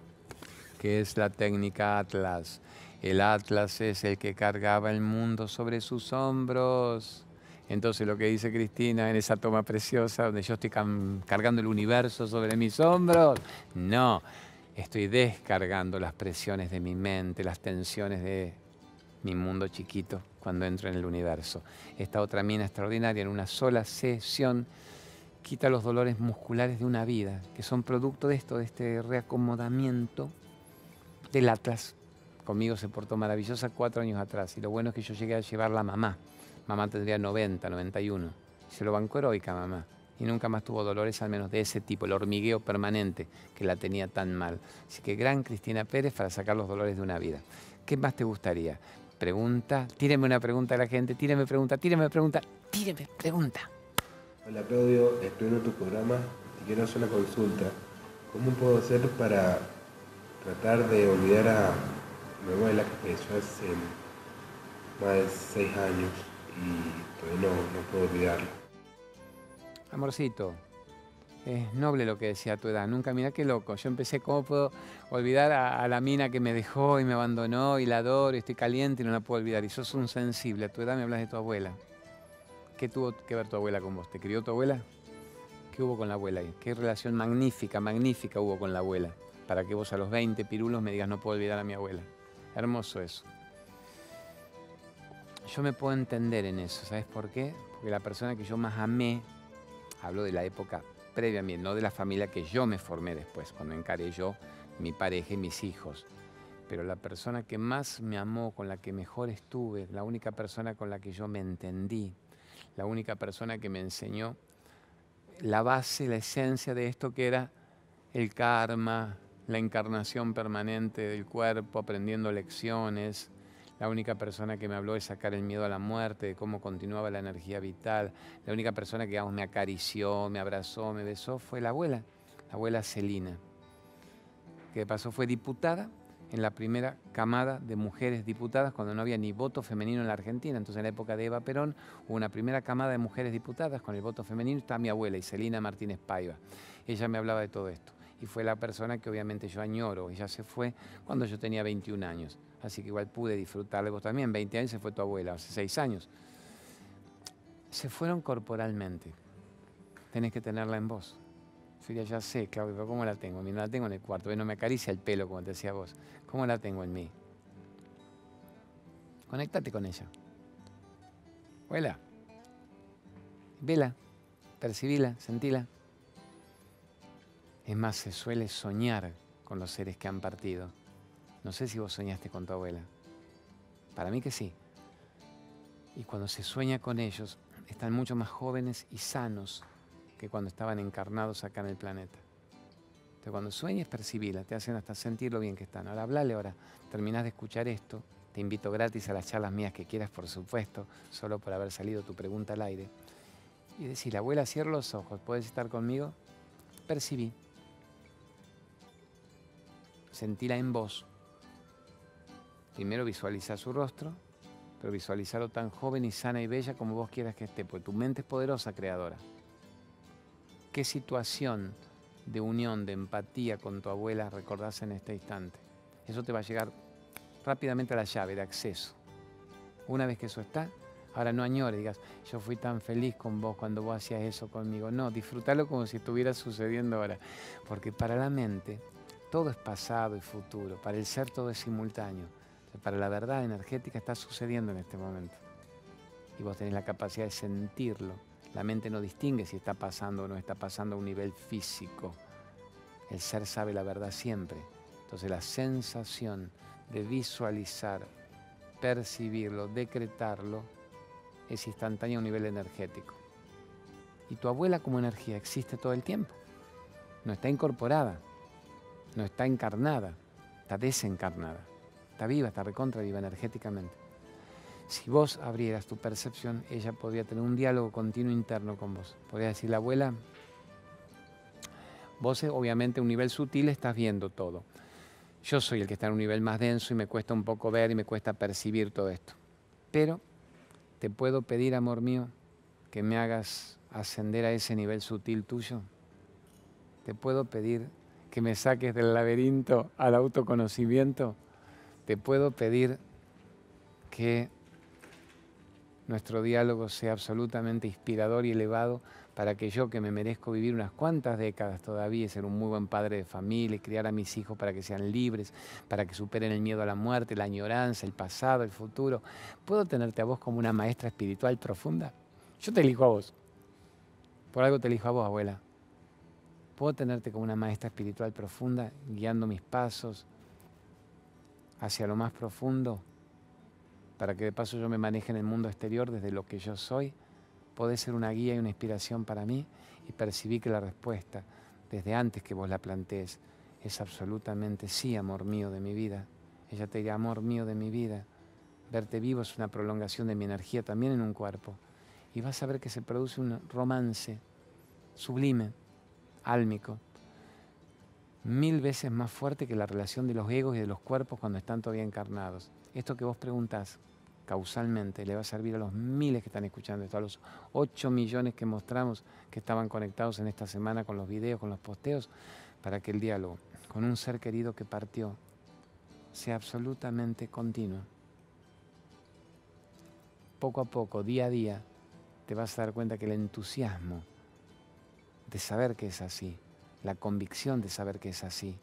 ¿Qué es la técnica Atlas? El Atlas es el que cargaba el mundo sobre sus hombros. Entonces lo que dice Cristina en esa toma preciosa, donde yo estoy cargando el universo sobre mis hombros, no, estoy descargando las presiones de mi mente, las tensiones de mi mundo chiquito cuando entro en el universo. Esta otra mina extraordinaria en una sola sesión quita los dolores musculares de una vida, que son producto de esto, de este reacomodamiento del Atlas. Conmigo se portó maravillosa cuatro años atrás y lo bueno es que yo llegué a llevar la mamá Mamá tendría 90, 91. Se lo bancó heroica mamá. Y nunca más tuvo dolores, al menos de ese tipo, el hormigueo permanente que la tenía tan mal. Así que gran Cristina Pérez para sacar los dolores de una vida. ¿Qué más te gustaría? Pregunta, tíreme una pregunta a la gente, tíreme pregunta, tíreme pregunta, tíreme pregunta. Hola Claudio, estoy en tu programa y quiero hacer una consulta. ¿Cómo puedo hacer para tratar de olvidar a mi abuela que falleció hace más de seis años? y todavía no, no puedo olvidarlo. Amorcito, es noble lo que decía a tu edad. Nunca, mira qué loco. Yo empecé, ¿cómo puedo olvidar a, la mina que me dejó y me abandonó y la adoro y estoy caliente y no la puedo olvidar? Y sos un sensible. A tu edad me hablas de tu abuela. ¿Qué tuvo que ver tu abuela con vos? ¿Te crió tu abuela? ¿Qué hubo con la abuela ahí? ¿Qué relación magnífica, magnífica hubo con la abuela? Para que vos a los 20 pirulos me digas no puedo olvidar a mi abuela. Hermoso eso yo me puedo entender en eso, ¿sabes por qué? Porque la persona que yo más amé, hablo de la época previa a mí, no de la familia que yo me formé después, cuando encaré yo mi pareja y mis hijos. Pero la persona que más me amó, con la que mejor estuve, la única persona con la que yo me entendí, la única persona que me enseñó la base, la esencia de esto que era el karma, la encarnación permanente del cuerpo, aprendiendo lecciones, la única persona que me habló de sacar el miedo a la muerte, de cómo continuaba la energía vital. La única persona que me acarició, me abrazó, me besó fue la abuela, la abuela Celina, que de paso fue diputada en la primera camada de mujeres diputadas cuando no había ni voto femenino en la Argentina. Entonces en la época de Eva Perón hubo una primera camada de mujeres diputadas con el voto femenino. Está mi abuela, Iselina Martínez Paiva. Ella me hablaba de todo esto. Y fue la persona que obviamente yo añoro. Ella se fue cuando yo tenía 21 años. Así que igual pude disfrutarle vos también. 20 años se fue tu abuela, hace 6 años. Se fueron corporalmente. Tenés que tenerla en vos. Yo ya sé, Claudio, pero ¿cómo la tengo? Mira, la tengo en el cuarto. No me acaricia el pelo, como te decía vos. ¿Cómo la tengo en mí? Conéctate con ella. Vuela. Vela. Percibila, sentila. Es más, se suele soñar con los seres que han partido. No sé si vos soñaste con tu abuela. Para mí que sí. Y cuando se sueña con ellos, están mucho más jóvenes y sanos que cuando estaban encarnados acá en el planeta. Entonces cuando sueñes, percibila, te hacen hasta sentir lo bien que están. Ahora hablale ahora, terminás de escuchar esto, te invito gratis a las charlas mías que quieras, por supuesto, solo por haber salido tu pregunta al aire. Y decir, abuela, cierra los ojos, ¿puedes estar conmigo? Percibí. Sentíla en vos. Primero visualiza su rostro, pero visualizarlo tan joven y sana y bella como vos quieras que esté, porque tu mente es poderosa creadora qué situación de unión, de empatía con tu abuela recordás en este instante. Eso te va a llegar rápidamente a la llave de acceso. Una vez que eso está, ahora no añores, digas, yo fui tan feliz con vos cuando vos hacías eso conmigo. No, disfrútalo como si estuviera sucediendo ahora. Porque para la mente todo es pasado y futuro, para el ser todo es simultáneo. Para la verdad energética está sucediendo en este momento. Y vos tenés la capacidad de sentirlo la mente no distingue si está pasando o no está pasando a un nivel físico. El ser sabe la verdad siempre. Entonces la sensación de visualizar, percibirlo, decretarlo, es instantánea a un nivel energético. Y tu abuela como energía existe todo el tiempo. No está incorporada, no está encarnada, está desencarnada. Está viva, está recontra viva energéticamente si vos abrieras tu percepción, ella podría tener un diálogo continuo interno con vos. Podría decir, la abuela, vos eh, obviamente a un nivel sutil estás viendo todo. Yo soy el que está en un nivel más denso y me cuesta un poco ver y me cuesta percibir todo esto. Pero te puedo pedir, amor mío, que me hagas ascender a ese nivel sutil tuyo. Te puedo pedir que me saques del laberinto al autoconocimiento. Te puedo pedir que nuestro diálogo sea absolutamente inspirador y elevado para que yo, que me merezco vivir unas cuantas décadas todavía y ser un muy buen padre de familia, y criar a mis hijos para que sean libres, para que superen el miedo a la muerte, la añoranza, el pasado, el futuro, ¿puedo tenerte a vos como una maestra espiritual profunda? Yo te elijo a vos. Por algo te elijo a vos, abuela. ¿Puedo tenerte como una maestra espiritual profunda, guiando mis pasos hacia lo más profundo? para que de paso yo me maneje en el mundo exterior desde lo que yo soy, puede ser una guía y una inspiración para mí y percibí que la respuesta, desde antes que vos la plantees, es absolutamente sí, amor mío de mi vida. Ella te dirá, amor mío de mi vida. Verte vivo es una prolongación de mi energía también en un cuerpo. Y vas a ver que se produce un romance sublime, álmico, mil veces más fuerte que la relación de los egos y de los cuerpos cuando están todavía encarnados. Esto que vos preguntás, causalmente le va a servir a los miles que están escuchando esto, a los 8 millones que mostramos que estaban conectados en esta semana con los videos, con los posteos, para que el diálogo con un ser querido que partió sea absolutamente continuo. Poco a poco, día a día, te vas a dar cuenta que el entusiasmo de saber que es así, la convicción de saber que es así,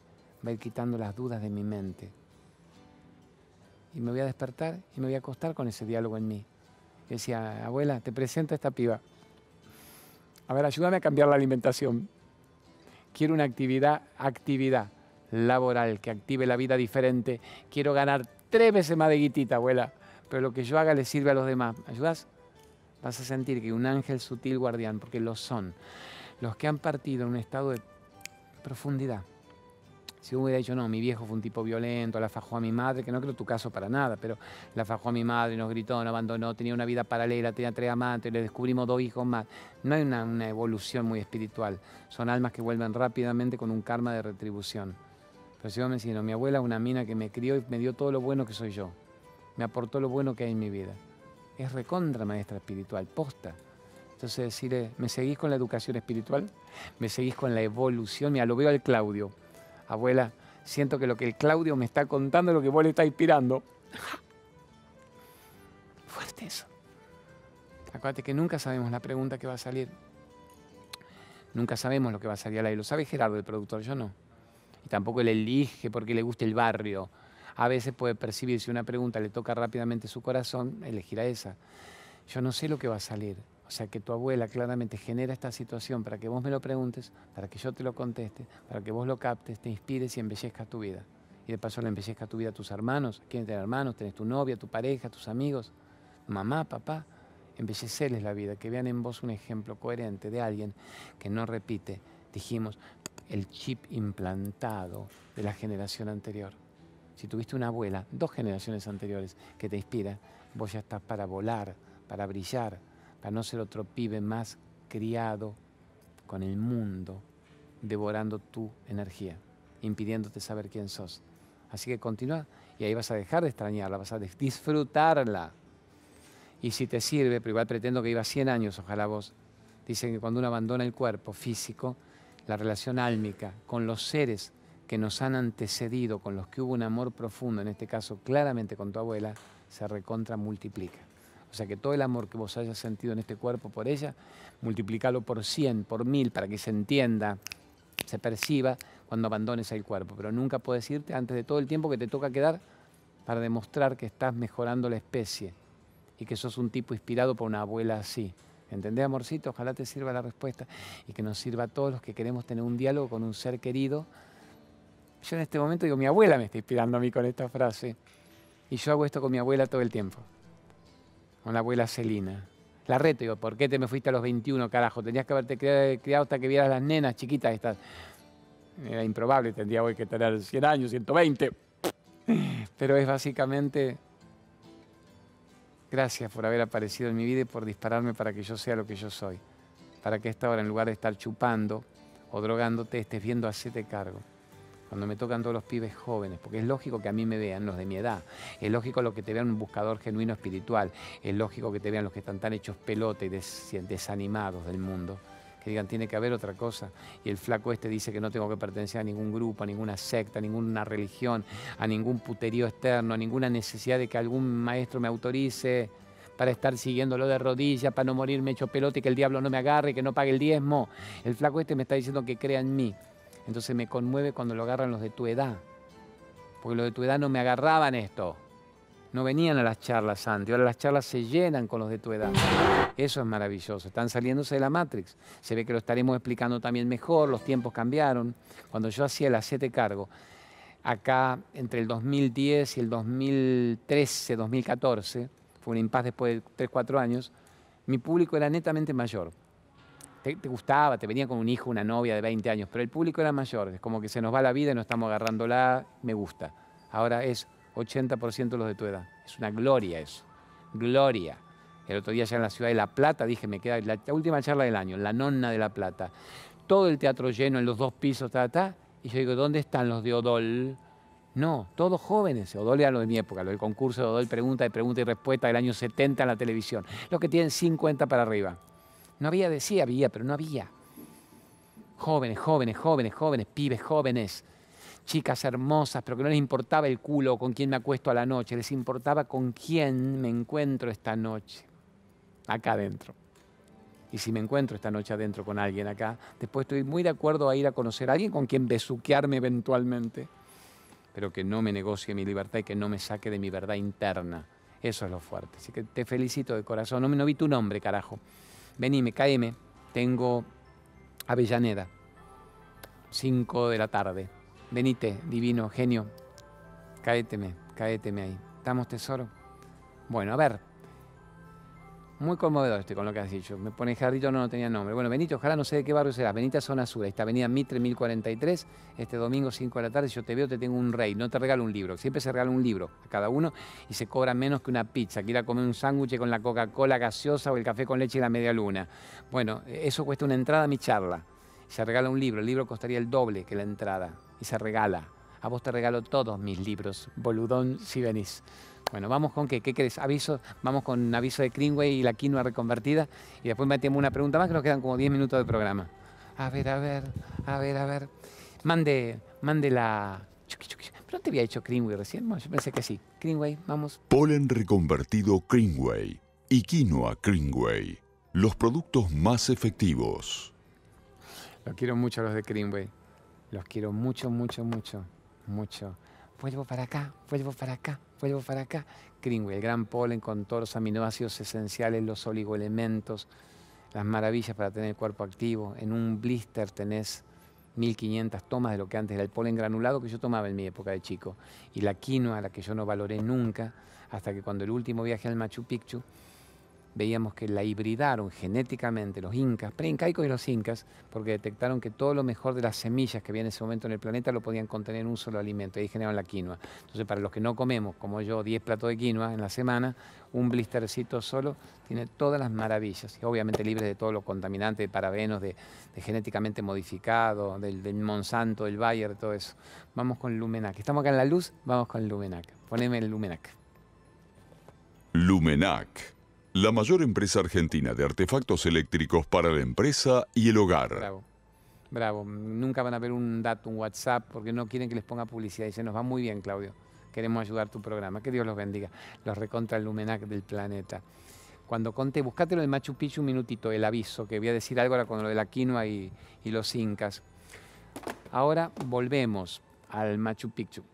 va a ir quitando las dudas de mi mente y me voy a despertar y me voy a acostar con ese diálogo en mí. Y decía, abuela, te presento a esta piba. A ver, ayúdame a cambiar la alimentación. Quiero una actividad, actividad laboral que active la vida diferente. Quiero ganar tres veces más de guitita, abuela. Pero lo que yo haga le sirve a los demás. ¿Me ayudas? Vas a sentir que un ángel sutil guardián, porque lo son, los que han partido en un estado de profundidad, si hubiera dicho, no, mi viejo fue un tipo violento, la fajó a mi madre, que no creo tu caso para nada, pero la fajó a mi madre, nos gritó, nos abandonó, tenía una vida paralela, tenía tres amantes, le descubrimos dos hijos más. No hay una, evolución muy espiritual. Son almas que vuelven rápidamente con un karma de retribución. Pero si vos me decís, no, mi abuela es una mina que me crió y me dio todo lo bueno que soy yo. Me aportó lo bueno que hay en mi vida. Es recontra maestra espiritual, posta. Entonces decirle, ¿me seguís con la educación espiritual? ¿Me seguís con la evolución? Mira, lo veo al Claudio. Abuela, siento que lo que el Claudio me está contando es lo que vos le estás inspirando. Fuerte eso. Acuérdate que nunca sabemos la pregunta que va a salir. Nunca sabemos lo que va a salir al aire. Lo sabe Gerardo, el productor, yo no. Y tampoco él elige porque le guste el barrio. A veces puede percibir si una pregunta le toca rápidamente su corazón, elegirá esa. Yo no sé lo que va a salir. O sea que tu abuela claramente genera esta situación para que vos me lo preguntes, para que yo te lo conteste, para que vos lo captes, te inspires y embellezcas tu vida. Y de paso le embellezcas tu vida a tus hermanos. ¿Quiénes tienen hermanos? Tenés tu novia, tu pareja, tus amigos, mamá, papá. Embellecerles la vida, que vean en vos un ejemplo coherente de alguien que no repite, dijimos, el chip implantado de la generación anterior. Si tuviste una abuela, dos generaciones anteriores, que te inspira, vos ya estás para volar, para brillar, para no ser otro pibe más criado con el mundo, devorando tu energía, impidiéndote saber quién sos. Así que continúa y ahí vas a dejar de extrañarla, vas a disfrutarla. Y si te sirve, pero igual pretendo que iba 100 años, ojalá vos, dicen que cuando uno abandona el cuerpo físico, la relación álmica con los seres que nos han antecedido, con los que hubo un amor profundo, en este caso claramente con tu abuela, se recontra multiplica. O sea que todo el amor que vos hayas sentido en este cuerpo por ella, multiplicalo por 100, por 1000, para que se entienda, se perciba cuando abandones el cuerpo. Pero nunca puedes irte antes de todo el tiempo que te toca quedar para demostrar que estás mejorando la especie y que sos un tipo inspirado por una abuela así. ¿Entendés, amorcito? Ojalá te sirva la respuesta y que nos sirva a todos los que queremos tener un diálogo con un ser querido. Yo en este momento digo, mi abuela me está inspirando a mí con esta frase. Y yo hago esto con mi abuela todo el tiempo con la abuela Celina. La reto, digo, ¿por qué te me fuiste a los 21, carajo? Tenías que haberte criado hasta que vieras las nenas chiquitas estas. Era improbable, tendría hoy que tener 100 años, 120. Pero es básicamente, gracias por haber aparecido en mi vida y por dispararme para que yo sea lo que yo soy. Para que esta hora, en lugar de estar chupando o drogándote, estés viendo hacerte cargo cuando me tocan todos los pibes jóvenes, porque es lógico que a mí me vean los de mi edad, es lógico lo que te vean un buscador genuino espiritual, es lógico que te vean los que están tan hechos pelota y desanimados del mundo, que digan tiene que haber otra cosa. Y el flaco este dice que no tengo que pertenecer a ningún grupo, a ninguna secta, a ninguna religión, a ningún puterío externo, a ninguna necesidad de que algún maestro me autorice para estar siguiéndolo de rodillas, para no morirme hecho pelota y que el diablo no me agarre, que no pague el diezmo. El flaco este me está diciendo que crea en mí. Entonces me conmueve cuando lo agarran los de tu edad. Porque los de tu edad no me agarraban esto. No venían a las charlas antes. Ahora las charlas se llenan con los de tu edad. Eso es maravilloso. Están saliéndose de la Matrix. Se ve que lo estaremos explicando también mejor. Los tiempos cambiaron. Cuando yo hacía el siete cargo, acá entre el 2010 y el 2013, 2014, fue un impas después de 3, 4 años, mi público era netamente mayor te, gustaba, te venía con un hijo, una novia de 20 años, pero el público era mayor, es como que se nos va la vida y no estamos agarrándola, me gusta. Ahora es 80% los de tu edad. Es una gloria eso, gloria. El otro día ya en la ciudad de La Plata dije, me queda la, última charla del año, la nonna de La Plata. Todo el teatro lleno en los dos pisos, ta, ta, y yo digo, ¿dónde están los de Odol? No, todos jóvenes. Odol era lo de mi época, lo del concurso de Odol, pregunta y pregunta y respuesta del año 70 en la televisión. Los que tienen 50 para arriba. No había, decía había, pero no había. Jóvenes, jóvenes, jóvenes, jóvenes, pibes jóvenes, chicas hermosas, pero que no les importaba el culo con quién me acuesto a la noche, les importaba con quién me encuentro esta noche, acá adentro. Y si me encuentro esta noche adentro con alguien acá, después estoy muy de acuerdo a ir a conocer a alguien con quien besuquearme eventualmente, pero que no me negocie mi libertad y que no me saque de mi verdad interna. Eso es lo fuerte. Así que te felicito de corazón. No, no vi tu nombre, carajo venime, caeme, tengo Avellaneda, 5 de la tarde. Venite, divino, genio, caéteme, caéteme ahí. ¿Estamos, tesoro? Bueno, a ver, muy conmovedor este con lo que has dicho. Me pone Jarrito, no, no tenía nombre. Bueno, Benito, ojalá no sé de qué barrio será. Benita Zona Sur, esta avenida Mitre 1043, este domingo 5 de la tarde. Yo te veo, te tengo un rey. No te regalo un libro. Siempre se regala un libro a cada uno y se cobra menos que una pizza. Que comer un sándwich con la Coca-Cola gaseosa o el café con leche y la media luna. Bueno, eso cuesta una entrada a mi charla. Se regala un libro. El libro costaría el doble que la entrada. Y se regala A vos te regalo todos mis libros, boludón, si venís. Bueno, vamos con qué, ¿qué querés? Aviso, vamos con aviso de Greenway y la quinoa reconvertida y después metemos una pregunta más que nos quedan como 10 minutos de programa. A ver, a ver, a ver, a ver. Mande, mande la... ¿Pero no te había hecho Greenway recién? yo pensé que sí. Greenway, vamos. Polen reconvertido Greenway y quinoa Greenway. Los productos más efectivos. Los quiero mucho los de Greenway. Los quiero mucho, mucho, mucho, mucho. Vuelvo para acá, vuelvo para acá, vuelvo para acá. Greenway, el gran polen con todos los aminoácidos esenciales, los oligoelementos, las maravillas para tener el cuerpo activo. En un blister tenés 1500 tomas de lo que antes era el polen granulado que yo tomaba en mi época de chico. Y la quinoa, la que yo no valoré nunca, hasta que cuando el último viaje al Machu Picchu, veíamos que la hibridaron genéticamente los incas, preincaicos y los incas, porque detectaron que todo lo mejor de las semillas que había en ese momento en el planeta lo podían contener en un solo alimento, ahí generaron la quinoa. Entonces, para los que no comemos, como yo, 10 platos de quinoa en la semana, un blistercito solo tiene todas las maravillas, y obviamente libre de todo lo contaminante, de parabenos, de, genéticamente modificado, del, del, Monsanto, del Bayer, de todo eso. Vamos con Lumenac. Estamos acá en la luz, vamos con Lumenac. Poneme el Lumenac. Lumenac la mayor empresa argentina de artefactos eléctricos para la empresa y el hogar. Bravo. Bravo. Nunca van a ver un dato, un WhatsApp, porque no quieren que les ponga publicidad. Se nos va muy bien, Claudio. Queremos ayudar tu programa. Que Dios los bendiga. Los recontra Lumenac del planeta. Cuando conté, buscátelo de Machu Picchu un minutito, el aviso, que voy a decir algo ahora con lo de la quinoa y, y los incas. Ahora volvemos al Machu Picchu.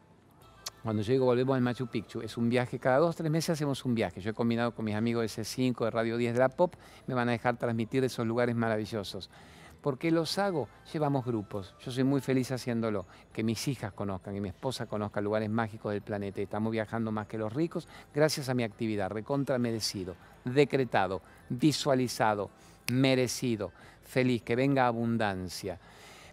Cuando yo digo volvemos al Machu Picchu, es un viaje, cada dos o tres meses hacemos un viaje. Yo he combinado con mis amigos de C5, de Radio 10 de la Pop, me van a dejar transmitir esos lugares maravillosos. ¿Por qué los hago? Llevamos grupos. Yo soy muy feliz haciéndolo. Que mis hijas conozcan, y mi esposa conozca lugares mágicos del planeta. Estamos viajando más que los ricos gracias a mi actividad. Recontra merecido, decretado, visualizado, merecido, feliz, que venga abundancia.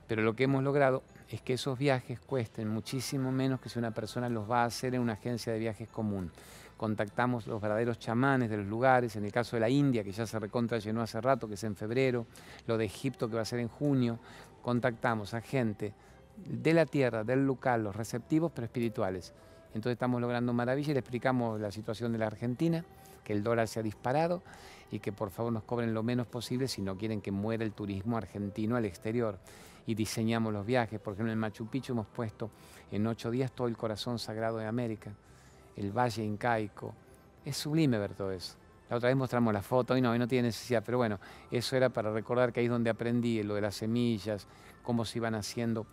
Pero lo que hemos logrado es que esos viajes cuesten muchísimo menos que si una persona los va a hacer en una agencia de viajes común. Contactamos los verdaderos chamanes de los lugares, en el caso de la India, que ya se recontra llenó hace rato, que es en febrero, lo de Egipto, que va a ser en junio. Contactamos a gente de la tierra, del local, los receptivos, pero espirituales. Entonces estamos logrando maravillas le explicamos la situación de la Argentina, que el dólar se ha disparado y que por favor nos cobren lo menos posible si no quieren que muera el turismo argentino al exterior y diseñamos los viajes. Por ejemplo, en Machu Picchu hemos puesto en ocho días todo el corazón sagrado de América, el valle incaico. Es sublime ver todo eso. La otra vez mostramos la foto, hoy no, hoy no tiene necesidad, pero bueno, eso era para recordar que ahí es donde aprendí lo de las semillas, cómo se iban haciendo,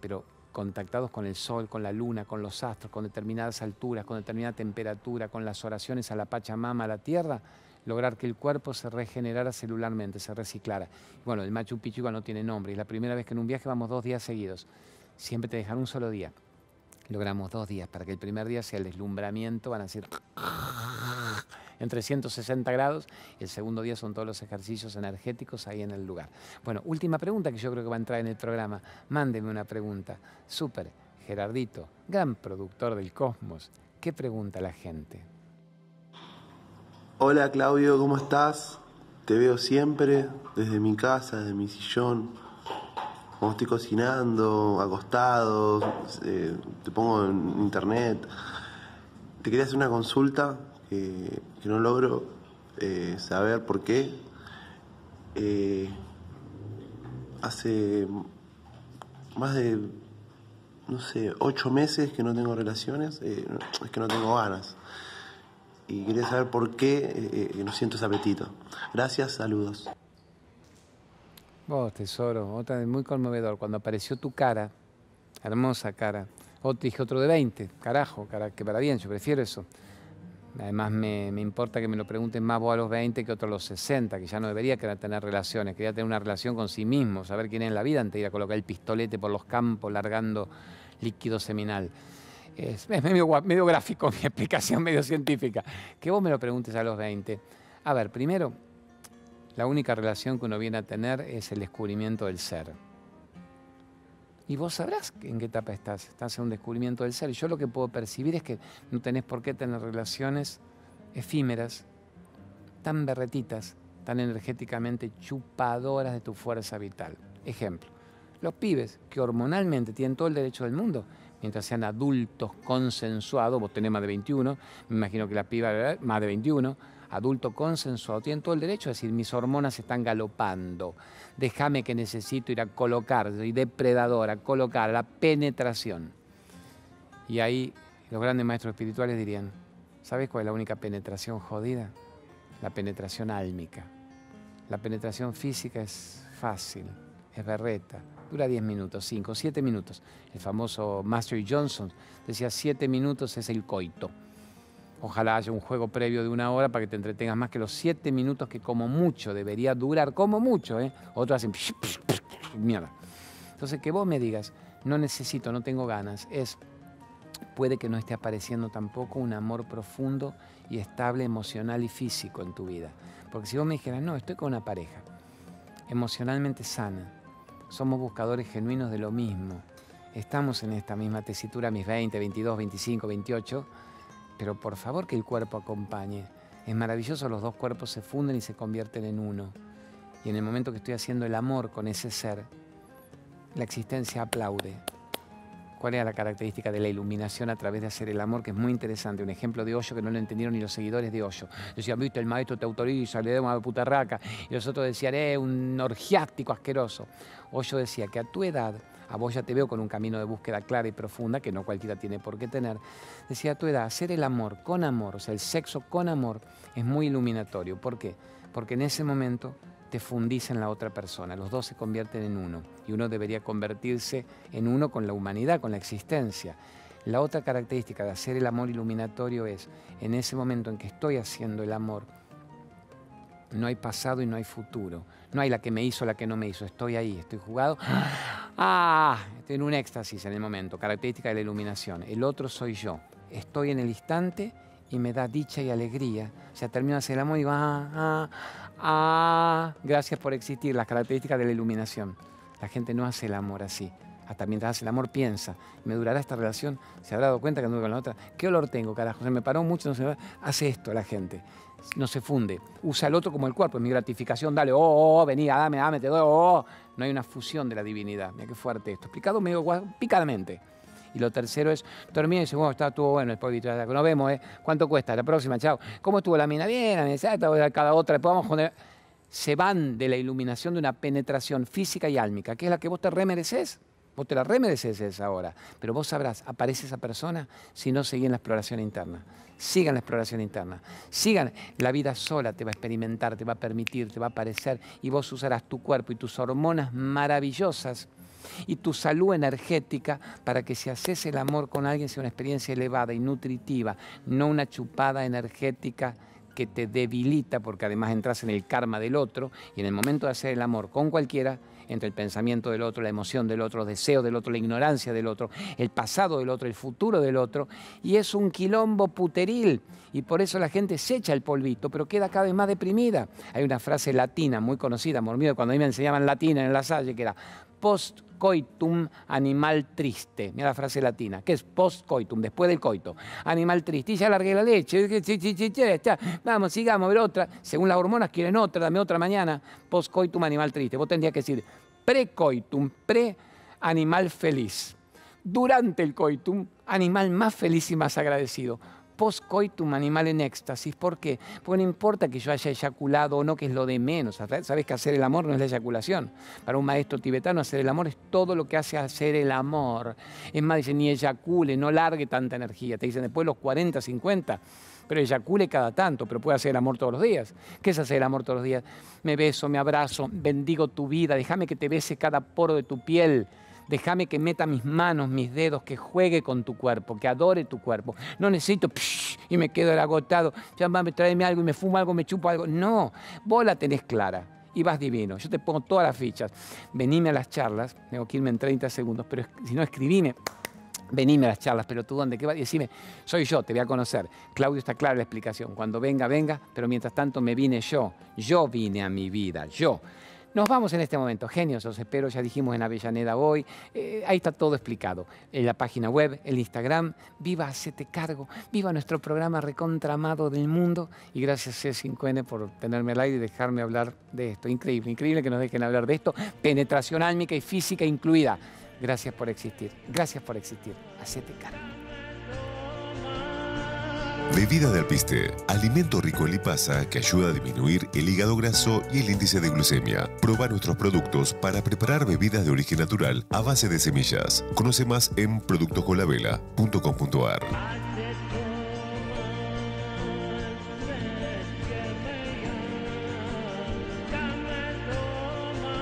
pero contactados con el sol, con la luna, con los astros, con determinadas alturas, con determinada temperatura, con las oraciones a la Pachamama, a la tierra, lograr que el cuerpo se regenerara celularmente, se reciclara. Bueno, el Machu Picchu igual no tiene nombre, y la primera vez que en un viaje vamos dos días seguidos. Siempre te dejan un solo día. Logramos dos días para que el primer día sea el deslumbramiento, van a ser en 360 grados, el segundo día son todos los ejercicios energéticos ahí en el lugar. Bueno, última pregunta que yo creo que va a entrar en el programa. Mándeme una pregunta. Súper, Gerardito, gran productor del Cosmos. ¿Qué pregunta la gente? Hola Claudio, ¿cómo estás? Te veo siempre desde mi casa, desde mi sillón. Cuando estoy cocinando, acostado, eh, te pongo en internet. Te quería hacer una consulta que, no logro eh, saber por qué. Eh, hace más de, no sé, ocho meses que no tengo relaciones, es que no tengo ganas y quería saber por qué eh, eh, no siento ese apetito. Gracias, saludos. Vos, tesoro, otra vez muy conmovedor. Cuando apareció tu cara, hermosa cara, otro, dije otro de 20, carajo, cara, que para bien, yo prefiero eso. Además me, me, importa que me lo pregunten más vos a los 20 que otros a los 60, que ya no debería querer tener relaciones, quería tener una relación con sí mismo, saber quién es en la vida antes de ir a colocar el pistolete por los campos largando líquido seminal es, medio, gráfico mi explicación, medio científica, que vos me lo preguntes a los 20. A ver, primero, la única relación que uno viene a tener es el descubrimiento del ser. Y vos sabrás en qué etapa estás. Estás en un descubrimiento del ser. Y yo lo que puedo percibir es que no tenés por qué tener relaciones efímeras, tan berretitas, tan energéticamente chupadoras de tu fuerza vital. Ejemplo, los pibes que hormonalmente tienen todo el derecho del mundo, mientras sean adultos consensuados, vos tenés más de 21, me imagino que la piba ¿verdad? más de 21, adulto consensuado, tienen todo el derecho a decir, mis hormonas están galopando, déjame que necesito ir a colocar, soy depredador, a colocar la penetración. Y ahí los grandes maestros espirituales dirían, ¿sabes cuál es la única penetración jodida? La penetración álmica. La penetración física es fácil, es berreta, dura 10 minutos, 5, 7 minutos. El famoso Master Johnson decía 7 minutos es el coito. Ojalá haya un juego previo de una hora para que te entretengas más que los 7 minutos que como mucho debería durar, como mucho, ¿eh? Otros hacen mierda. Entonces que vos me digas, no necesito, no tengo ganas, es puede que no esté apareciendo tampoco un amor profundo y estable emocional y físico en tu vida. Porque si vos me dijeras, no, estoy con una pareja emocionalmente sana, somos buscadores genuinos de lo mismo, estamos en esta misma tesitura, mis 20, 22, 25, 28, pero por favor que el cuerpo acompañe. Es maravilloso, los dos cuerpos se funden y se convierten en uno. Y en el momento que estoy haciendo el amor con ese ser, la existencia aplaude cuál era la característica de la iluminación a través de hacer el amor, que es muy interesante. Un ejemplo de Hoyo que no lo entendieron ni los seguidores de Hoyo. Decían, viste, el maestro te autoriza, le demos a putarraca. Y los otros decían, eh, un orgiástico asqueroso. Hoyo decía que a tu edad, a vos ya te veo con un camino de búsqueda clara y profunda, que no cualquiera tiene por qué tener. Decía, a tu edad, hacer el amor con amor, o sea, el sexo con amor, es muy iluminatorio. ¿Por qué? Porque en ese momento te fundís en la otra persona, los dos se convierten en uno y uno debería convertirse en uno con la humanidad, con la existencia. La otra característica de hacer el amor iluminatorio es, en ese momento en que estoy haciendo el amor, no hay pasado y no hay futuro. No hay la que me hizo, la que no me hizo. Estoy ahí, estoy jugado. Ah, estoy en un éxtasis en el momento, característica de la iluminación. El otro soy yo. Estoy en el instante y me da dicha y alegría. O sea, hacer el amor y digo, ah, ah, ah, gracias por existir, las características de la iluminación. La gente no hace el amor así. Hasta mientras hace el amor piensa, ¿me durará esta relación? ¿Se habrá dado cuenta que anduve con la otra? ¿Qué olor tengo, carajo? Se me paró mucho, no se Hace esto la gente. No se funde. Usa el otro como el cuerpo, es mi gratificación. Dale, oh, oh, oh vení, dame, dame, te doy, oh, oh. No hay una fusión de la divinidad. Mira qué fuerte esto. Explicado medio picadamente. Y lo tercero es, termina y dice, bueno, está, estuvo bueno el polvito. Nos vemos, ¿eh? ¿Cuánto cuesta? La próxima, chao. ¿Cómo estuvo la mina? Bien, cada otra. Después vamos a Se van de la iluminación de una penetración física y álmica, que es la que vos te remereces. Vos te la remereces esa hora. Pero vos sabrás, aparece esa persona si no seguís la exploración interna. Sigan la exploración interna. Sigan. La vida sola te va a experimentar, te va a permitir, te va a aparecer. Y vos usarás tu cuerpo y tus hormonas maravillosas y tu salud energética para que si haces el amor con alguien sea una experiencia elevada y nutritiva, no una chupada energética que te debilita porque además entras en el karma del otro y en el momento de hacer el amor con cualquiera, entre el pensamiento del otro, la emoción del otro, los deseos del otro, la ignorancia del otro, el pasado del otro, el futuro del otro, y es un quilombo puteril. Y por eso la gente se echa el polvito, pero queda cada vez más deprimida. Hay una frase latina muy conocida, amor mío, cuando a mí me enseñaban latina en la salle, que era post coitum, animal triste. Mira la frase latina, que es post coitum, después del coito. Animal triste. Y ya largué la leche. Vamos, sigamos, a ver otra. Según las hormonas quieren otra, dame otra mañana. Post coitum, animal triste. Vos tendrías que decir pre-coitum, pre-animal feliz. Durante el coitum, animal más feliz y más agradecido post-coitum animal en éxtasis. ¿Por qué? Porque no importa que yo haya eyaculado o no, que es lo de menos. Sabes que hacer el amor no es la eyaculación. Para un maestro tibetano hacer el amor es todo lo que hace hacer el amor. Es más, dicen, ni eyacule, no largue tanta energía. Te dicen después los 40, 50 pero eyacule cada tanto, pero puede hacer el amor todos los días. ¿Qué es hacer el amor todos los días? Me beso, me abrazo, bendigo tu vida, déjame que te bese cada poro de tu piel, Déjame que meta mis manos, mis dedos, que juegue con tu cuerpo, que adore tu cuerpo. No necesito y me quedo agotado. Ya me tráeme algo y me fumo algo, me chupo algo. No, vos la tenés clara y vas divino. Yo te pongo todas las fichas. Venime a las charlas, tengo que irme en 30 segundos, pero si no, escribime. Venime a las charlas, pero tú dónde qué vas decime, soy yo, te voy a conocer. Claudio está clara la explicación. Cuando venga, venga, pero mientras tanto me vine yo. Yo vine a mi vida, yo. Nos vamos en este momento. Genios, os espero, ya dijimos en Avellaneda hoy. Eh, ahí está todo explicado. En la página web, el Instagram. Viva Hacete Cargo. Viva nuestro programa recontramado del mundo. Y gracias C5N por tenerme al aire y dejarme hablar de esto. Increíble, increíble que nos dejen hablar de esto. Penetración álmica y física incluida. Gracias por existir. Gracias por existir. Hacete cargo. Bebida de alpiste, alimento rico en lipasa que ayuda a disminuir el hígado graso y el índice de glucemia. Proba nuestros productos para preparar bebidas de origen natural a base de semillas. Conoce más en productoscolavela.com.ar.